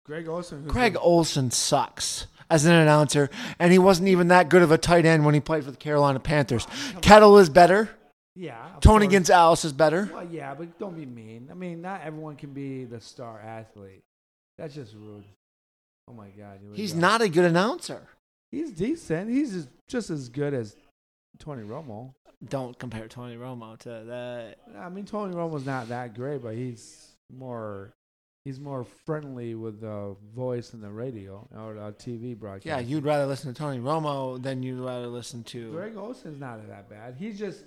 Greg Olsen. Been- Olsen sucks as an announcer, and he wasn't even that good of a tight end when he played for the Carolina Panthers. Kittle is better. Yeah. Tony course. Gonzalez is better. Well, yeah, but don't be mean. I mean, not everyone can be the star athlete. That's just rude. Oh my God. He's go. not a good announcer. He's decent. He's just, just as good as Tony Romo. Don't compare Tony Romo to that. I mean, Tony Romo's not that great, but he's more. He's more friendly with the voice and the radio or the TV broadcast. Yeah, you'd rather listen to Tony Romo than you'd rather listen to. Greg Olsen's not that bad. He's just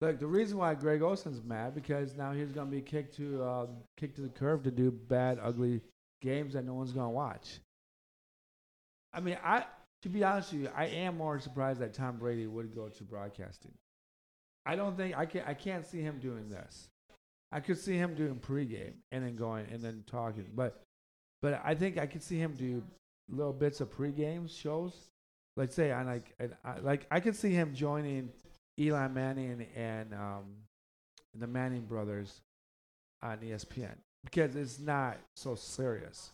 look. The reason why Greg Olsen's mad because now he's gonna be kicked to uh, kicked to the curb to do bad, ugly games that no one's gonna watch. I mean, I to be honest with you, I am more surprised that Tom Brady would go to broadcasting. I don't think I can. I can't see him doing this. I could see him doing pregame and then going and then talking, but but I think I could see him do little bits of pregame shows. Like say I like and I, like I could see him joining Eli Manning and um, the Manning brothers on ESPN because it's not so serious.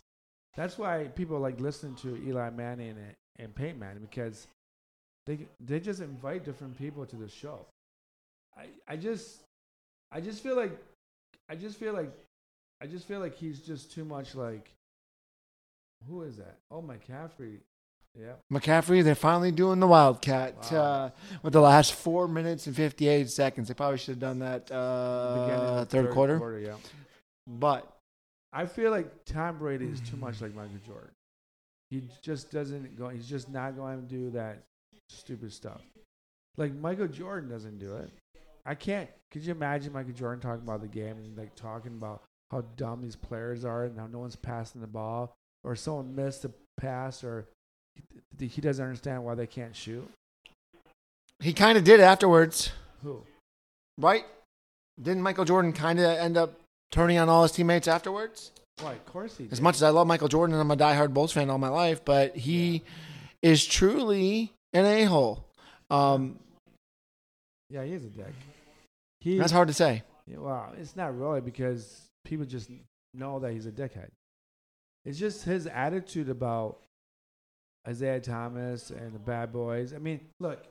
That's why people like listening to Eli Manning and, and Peyton Manning because they they just invite different people to the show. I I just I just feel like I just feel like I just feel like he's just too much like who is that? Oh McCaffrey. Yeah. McCaffrey, they're finally doing the Wildcat Wow. uh, with the last four minutes and 58 seconds. They probably should have done that uh, of third, quarter. yeah. But I feel like Tom Brady is too much like Michael Jordan. He just doesn't go. He's just not going to do that stupid stuff. Like Michael Jordan doesn't do it. I can't. Could you imagine Michael Jordan talking about the game and like talking about how dumb these players are and how no one's passing the ball or someone missed a pass or he, he doesn't understand why they can't shoot? he kind of did afterwards, Who? right? Didn't Michael Jordan kind of end up turning on all his teammates afterwards? Why? Of course he. Did. As much as I love Michael Jordan and I'm a diehard Bulls fan all my life, but he is truly an a hole. Um, Yeah, he is a dick. He, that's hard to say. Well, it's not really because people just know that he's a dickhead. It's just his attitude about Isiah Thomas and the Bad Boys. I mean, look,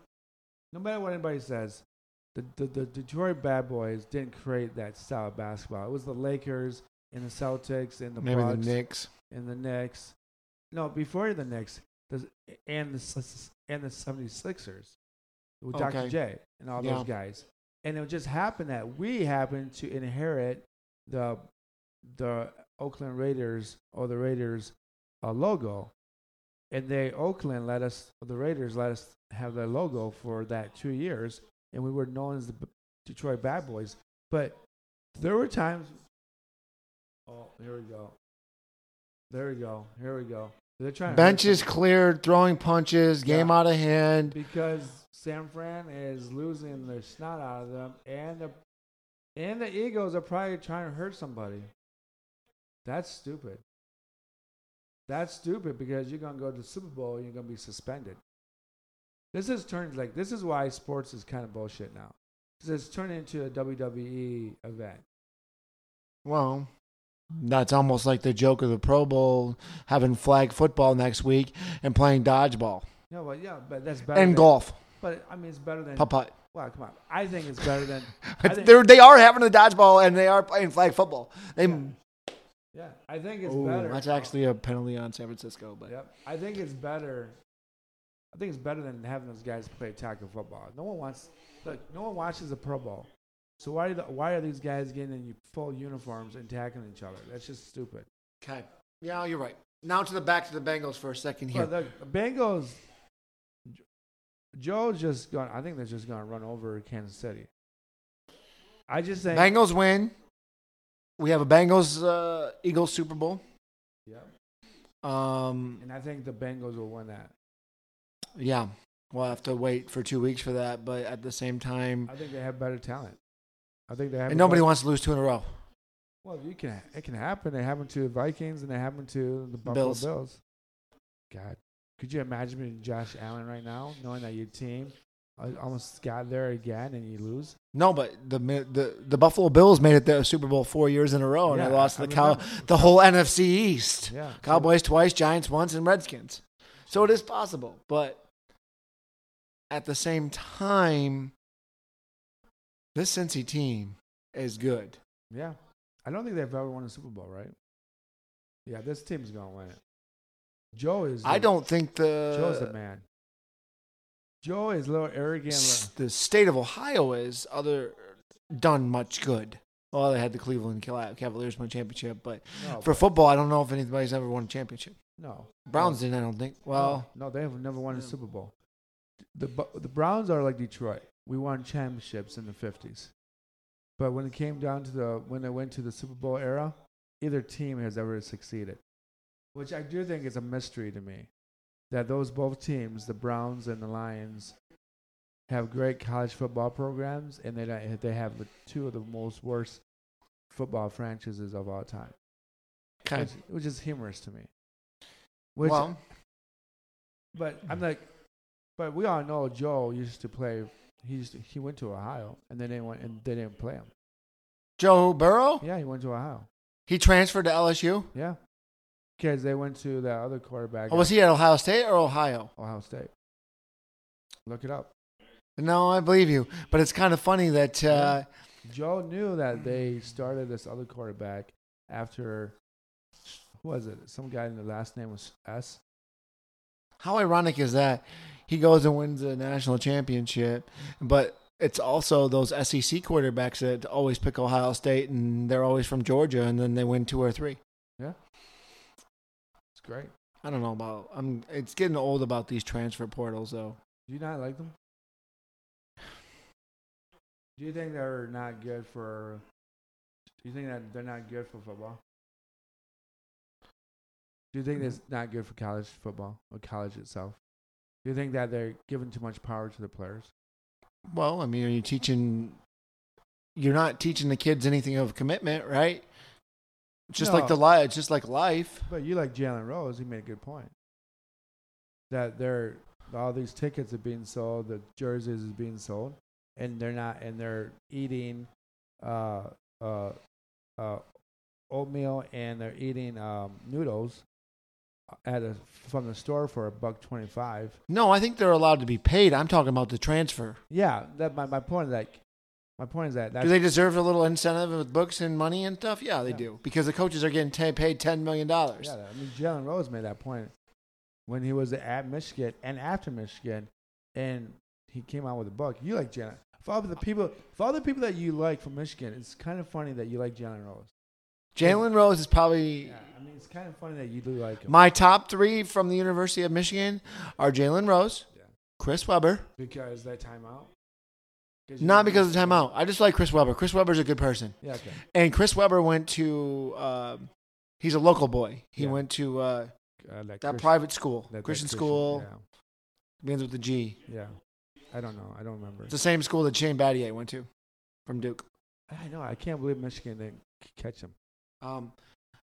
no matter what anybody says, the, the, the Detroit Bad Boys didn't create that style of basketball. It was the Lakers and the Celtics and the Maybe the Knicks. and the Knicks. No, before the Knicks, the, and the and the 76ers. with Okay. Dr. J and all Yeah. those guys. And it just happened that we happened to inherit the the Oakland Raiders or the Raiders uh, logo, and they Oakland let us the Raiders let us have their logo for that two years, and we were known as the Detroit Bad Boys. But there were times. Oh, here we go. There we go. Here we go. They're trying to hurt Benches cleared, throwing punches, game Yeah. out of hand. because San Fran is losing their snot out of them, and the and the Eagles are probably trying to hurt somebody. That's stupid. That's stupid because you're gonna go to the Super Bowl and you're gonna be suspended. This is turned like this is why sports is kind of bullshit now. Because it's turned into a WWE event. Well, that's almost like the joke of the Pro Bowl having flag football next week and playing dodgeball No, but yeah, but that's better. and than, golf, But I mean, it's better than. putt. Well, come on. I think it's better than. Think- They're, they are having the dodgeball and they are playing flag football. They, Yeah. yeah, I think it's Ooh, better. that's actually a penalty on San Francisco. But Yep. I think it's better. I think it's better than having those guys play tackle football. No one wants. Look, no one watches the Pro Bowl. So why are the, why are these guys getting in full uniforms and tackling each other? That's just stupid. okay, yeah, you're right. Now to the back to the Bengals for a second here. But the Bengals. Joe's just going. I think they're just going to run over Kansas City. I just think. Bengals win. We have a Bengals uh, Eagles Super Bowl. Yep. Um, And I think the Bengals will win that. yeah, we'll have to wait for two weeks for that. But at the same time, I think they have better talent. I think they have. and nobody better- wants to lose two in a row. Well, you can. It can happen. It happened to the Vikings, and it happened to the Buffalo Bills. Bills. God, could you imagine being Josh Allen right now, knowing that your team uh, almost got there again and you lose? No, but the the the Buffalo Bills made it the Super Bowl four years in a row, and Yeah, they lost to the Cow- the whole NFC East. Yeah, so- Cowboys twice, Giants once, and Redskins. So it is possible, but at the same time, this Cincy team is good. Yeah, I don't think they've ever won a Super Bowl, right? Yeah, this team's gonna win it. Joe is. I don't think the Joe's the man. Joe is a little arrogant. s- the state of Ohio is other done much good. Well, they had the Cleveland Cavaliers win a championship, but No, for but- football, I don't know if anybody's ever won a championship. no Browns no. didn't, I don't think. Well, no, they have never won a Super Bowl. The the Browns are like Detroit. We won championships in the fifties, but when it came down to the when it went to the Super Bowl era, either team has ever succeeded, which I do think is a mystery to me. That those both teams, the Browns and the Lions, have great college football programs, and they they have the two of the most worst football franchises of all time, okay. which, which is humorous to me. Which well, but I'm like, but we all know Joe used to play. He he went to Ohio, and then they went and they didn't play him. Joe Burrow, Yeah, he went to Ohio. he transferred to LSU. Yeah, because they went to that other quarterback. Or was he at Ohio State or Ohio? Ohio State? Look it up. No, I believe you. But it's kind of funny that uh, Joe knew that they started this other quarterback after who was it? Some guy in the last name was S. how ironic is that? He goes and wins a national championship, but it's also those SEC quarterbacks that always pick Ohio State and they're always from Georgia and then they win two or three. Yeah. It's great. I don't know about I'm it's getting old about these transfer portals though. Do you not like them? Do you think they're not good for? Do you think that they're not good for football? Do you think mm-hmm. it's not good for college football or college itself? Do you think that they're giving too much power to the players? Well, I mean, are you teaching you're not teaching the kids anything of commitment, right? Just like the life, just like life. But you like Jalen Rose. He made a good point. That they're all these tickets are being sold, the jerseys is being sold, and they're not, and they're eating, uh, uh, uh, oatmeal and they're eating um, noodles at a from the store for a buck twenty five. No, I think they're allowed to be paid. I'm talking about the transfer. Yeah, that my, my point is that my point is that do they deserve a little incentive with books and money and stuff? Yeah, they Yeah. do because the coaches are getting ta paid ten million dollars. Yeah, I mean Jalen Rose made that point when he was at Michigan and after Michigan, and he came out with a book. You like Jalen. For all the people, for all the people that you like from Michigan, it's kind of funny that you like Jalen Rose. Jalen Rose is probably Yeah, I mean, it's kind of funny that you do like him my top three from the University of Michigan are Jalen Rose, Yeah. Chris Webber. because that timeout. Not because of the timeout. I just like Chris Webber. Chris Webber's a good person. Yeah, okay. And Chris Webber went to, uh, he's a local boy. He Yeah. went to uh, Uh, like that Christian- private school, that- that Christian school, Yeah, begins with the G. yeah. I don't know. I don't remember. It's the same school that Shane Battier went to from Duke. I know. I can't believe Michigan didn't c- catch him. Um,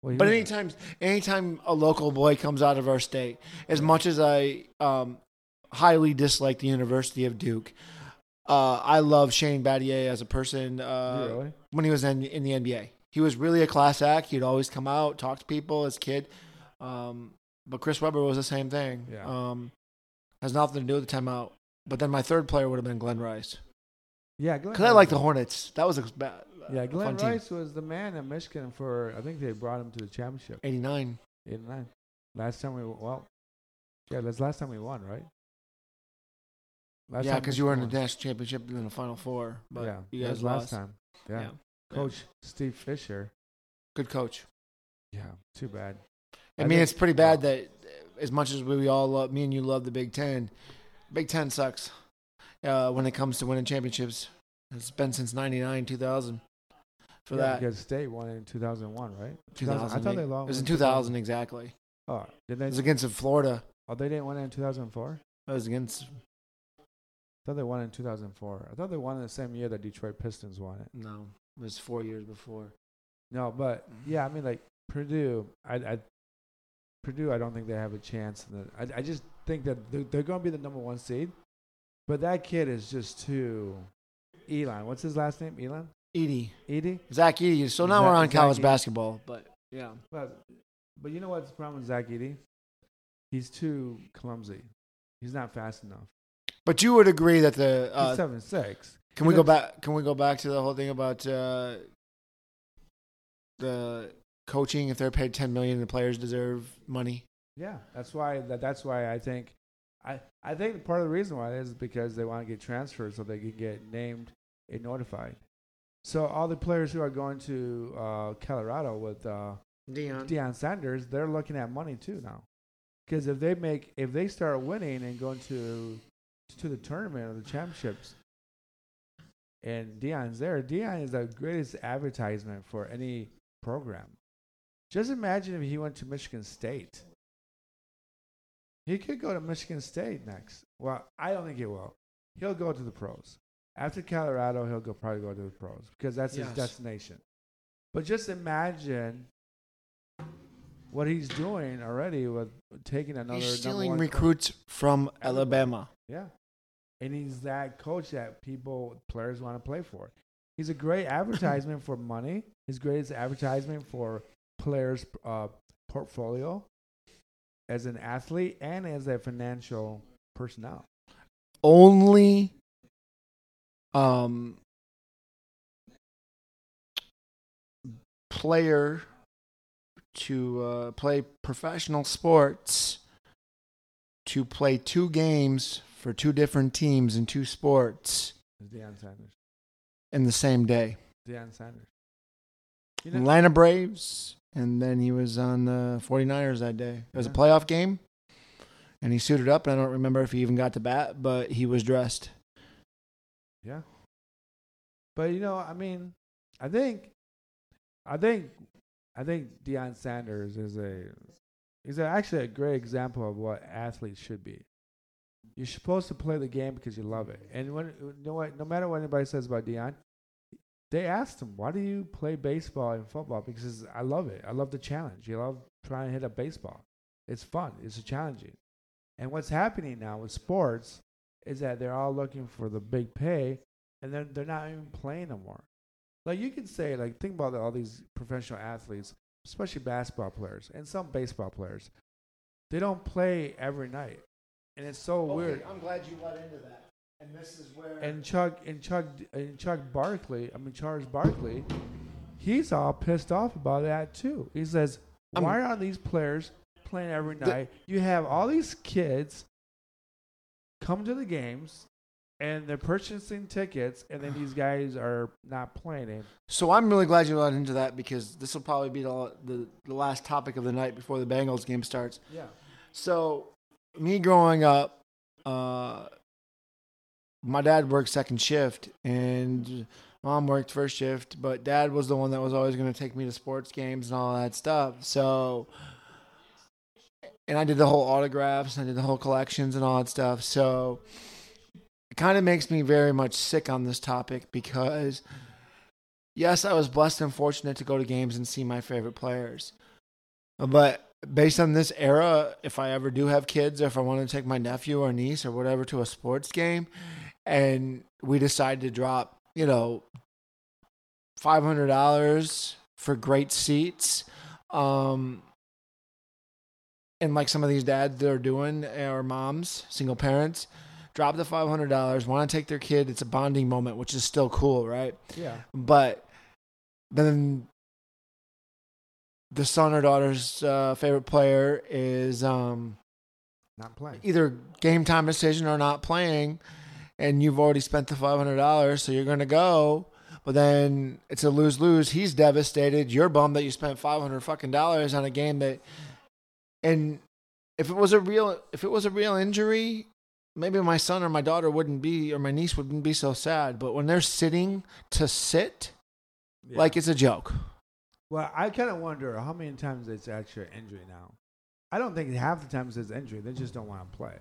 Well, but anytime, anytime a local boy comes out of our state, as much as I um, highly dislike the University of Duke, uh, I love Shane Battier as a person. Uh, really? when he was in, in the NBA. He was really a class act. He'd always come out, talk to people as a kid. Um, but Chris Webber was the same thing. Yeah. Um, has nothing to do with the timeout. But then my third player would have been Glen Rice. Yeah, Because I like the Hornets. That was a ba- Yeah, Glen fun team. Rice was the man in Michigan for. I think they brought him to the championship. 89. Eight and nine. Last time we well, yeah, that's last time we won, right? Last yeah, because you were in the national championship in the Final Four. But yeah, you that guys was last lost. time. Yeah. Yeah. Coach Steve Fisher. Good coach. Yeah, too bad. I, I mean, think- it's pretty bad that as much as we all love, me and you love the Big Ten, Big Ten sucks uh, when it comes to winning championships. It's been since 99, 2000 for yeah, that. because State won in 2001, right? 2000. I thought they lost. It was in 2000 exactly. Oh, did they? It was against Florida. oh, they didn't win it in 2004. It was against I thought they won in 2004. I thought they won it the same year that Detroit Pistons won it. no, it was four years before. No, but Mm-hmm. yeah, I mean, like Purdue, I, I Purdue, I don't think they have a chance. In the, I, I just think that they're, they're going to be the number one seed. But that kid is just too. Elon, what's his last name? Elon, Edey, Edey. Zach Edey. So now Zach- we're on Zach college Edey. basketball, but yeah, But, but you know what's the problem with Zach Edey? He's too clumsy. He's not fast enough. but you would agree that the He's uh, seven six. can we go back? Can we go back to the whole thing about uh, the coaching? If they're paid 10 million, the players deserve money. Yeah, that's why. That, that's why I think. I, I think part of the reason why is because they want to get transferred so they can get named and notified. So all the players who are going to uh, Colorado with uh, Dion. Deion Sanders, they're looking at money too now. Because if they make, if they start winning and going to to the tournament or the championships, and Deion's there, Deion is the greatest advertisement for any program. Just imagine if he went to Michigan State. He could go to Michigan State next. Well, I don't think he will. He'll go to the pros. After Colorado, he'll go probably go to the pros because that's his destination. But just imagine what he's doing already with taking another. He's stealing recruits from Alabama. Yeah, and he's that coach that people players want to play for. He's a great advertisement for money. His greatest advertisement for players' uh, portfolio as an athlete and as a financial personnel. Only um player to uh, play professional sports to play two games for two different teams in two sports Is Deion Sanders. in the same day. Deion Sanders. You know, Atlanta Braves, and then he was on the 49ers that day. It was a playoff game, and he suited up, and I don't remember if he even got to bat, but he was dressed. Yeah. But you know, I mean, I think, I think, I think Deion Sanders is a, he's a, actually a great example of what athletes should be. You're supposed to play the game because you love it. And when, you know what, no matter what anybody says about Deion, they asked him, "Why do you play baseball and football?" Because says, I love it. I love the challenge. You love trying to hit a baseball. It's fun. It's challenging. And what's happening now with sports is that they're all looking for the big pay, and then they're not even playing no more. Like you can say, like think about all these professional athletes, especially basketball players and some baseball players. They don't play every night, and it's so oh, weird. I'm glad you let into that. And this is where And Chuck and Chuck and Chuck Barkley, I mean Charles Barkley, he's all pissed off about that too. He says, I'm- "Why are these players playing every The- night? you have all these kids come to the games, and they're purchasing tickets, and then these guys are not playing it. So I'm really glad you got into that because this will probably be the, the the last topic of the night before the Bengals game starts. Yeah. So, me growing up, uh, my dad worked second shift and mom worked first shift, but dad was the one that was always going to take me to sports games and all that stuff. So, and I did the whole autographs, and I did the whole collections and all that stuff. So, it kind of makes me very much sick on this topic because, yes, I was blessed and fortunate to go to games and see my favorite players. But based on this era, if I ever do have kids, or if I want to take my nephew or niece or whatever to a sports game, and we decide to drop, you know, five hundred dollars for great seats, um, and like some of these dads that are doing, or moms, single parents, drop the five hundred dollars, want to take their kid. It's a bonding moment, which is still cool, right? Yeah. but then the son or daughter's uh, favorite player is um, Not playing. either game time decision or not playing, and you've already spent the five hundred dollars, so you're gonna go. But then it's a lose lose. He's devastated. You're bummed that you spent five hundred fucking dollars on a game that, and if it was a real if it was a real injury, maybe my son or my daughter wouldn't be or my niece wouldn't be so sad. But when they're sitting to sit, Yeah. like it's a joke. Well, I kind of wonder how many times it's actually an injury now. I don't think half the times it's injury; they just don't want to play.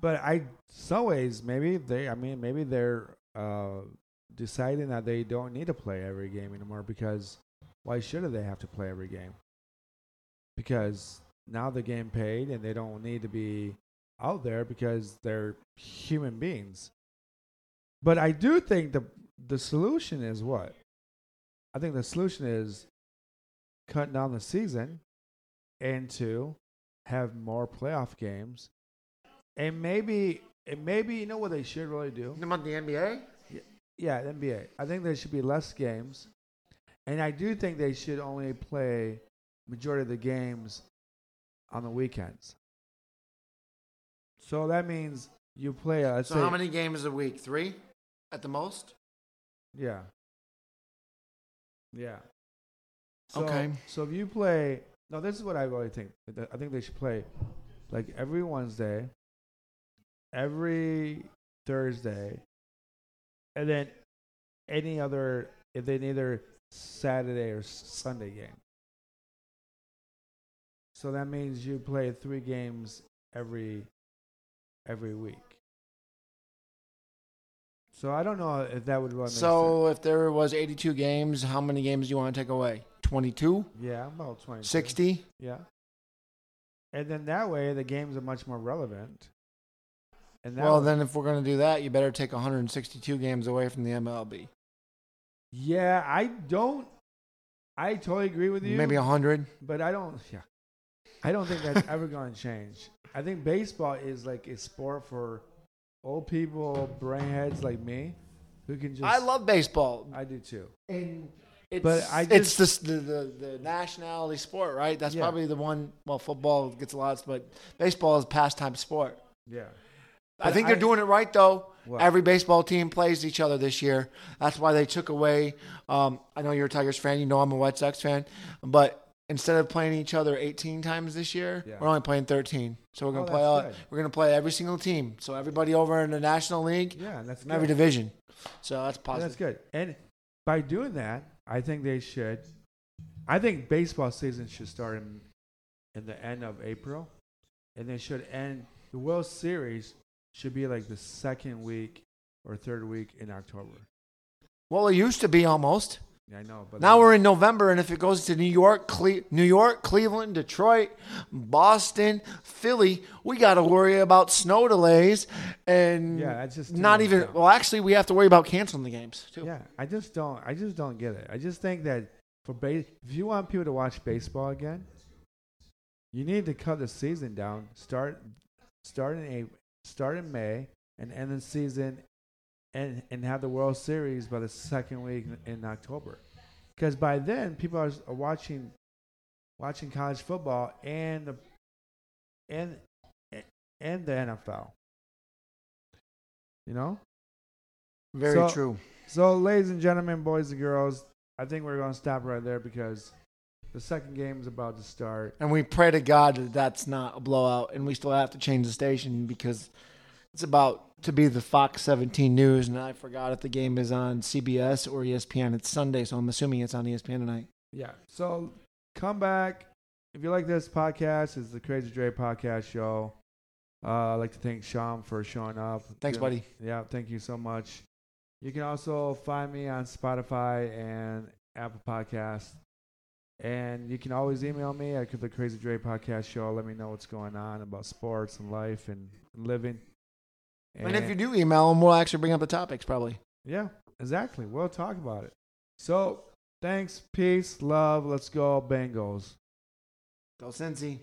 But I, some ways, maybe they. I mean, maybe they're uh, deciding that they don't need to play every game anymore because why should they have to play every game? Because now the game paid and they don't need to be out there because they're human beings. But I do think the the solution is what I think the solution is cutting down the season and to have more playoff games. And maybe and maybe you know what they should really do? About the NBA? Yeah, the NBA. I think there should be less games. And I do think they should only play majority of the games on the weekends. So that means you play uh, So say how many games a week? Three, at the most. Yeah. Yeah. So, Okay. So if you play, no, this is what I really think. I think they should play like every Wednesday, every Thursday, and then any other if they need either Saturday or Sunday game. So that means you play three games every every week. So I don't know if that would make. So if there was 82 games, how many games do you want to take away? 22? Yeah, about 20. 60? Yeah. And then that way the games are much more relevant. Well, way- then if we're going to do that, you better take 162 games away from the MLB. yeah, I don't. I totally agree with you. Maybe 100. but I don't. Yeah, I don't think that's ever going to change. I think baseball is like a sport for old people, brainheads like me, who can just. I love baseball. I do too. And it's, But I it's the, the, the, the nationality sport, right? That's Yeah. probably the one. Well, football gets a lot, but baseball is a pastime sport. Yeah. I think they're I- doing it right though. Every baseball team plays each other this year. That's why they took away. Um, I know you're a Tigers fan. You know I'm a White Sox fan. But instead of playing each other 18 times this year, Yeah. we're only playing 13. So we're gonna Oh, play. All, we're gonna play every single team. So everybody over in the National League, Yeah, that's every good. division. So that's Yeah, positive. that's good. And by doing that, I think they should. I think baseball season should start in, in the end of April, and they should end. The World Series should be like the second week or third week in October. Well, it used to be almost. Yeah, I know, but Now we're in November, and if it goes to New York, Cle- New York, Cleveland, Detroit, Boston, Philly, we got to worry about snow delays and Yeah, that's just not even. now. Well, actually, we have to worry about canceling the games too. Yeah, I just don't. I just don't get it. I just think that for base, if you want people to watch baseball again, you need to cut the season down. Start, start in a start in May and end the season, and and have the World Series by the second week in, October, because by then people are, are watching, watching college football and the, and and the NFL. You know. Very So- true. So, ladies and gentlemen, boys and girls, I think we're going to stop right there because the second game is about to start. And we pray to God that that's not a blowout, and we still have to change the station because it's about to be the Fox 17 News, and I forgot if the game is on CBS or ESPN. It's Sunday, so I'm assuming it's on ESPN tonight. Yeah. So, come back. If you like this podcast, it's the Crazy Dre podcast show. Uh, I'd like to thank Shawn for showing up. Thanks, buddy. Yeah, thank you so much. You can also find me on Spotify and Apple Podcasts. And you can always email me at the Crazy Dre Podcast Show. Let me know what's going on about sports and life and living. And if you do email them, we'll actually bring up the topics probably. yeah, exactly. We'll talk about it. So, thanks, peace, love. Let's go, Bengals. Go Cincy.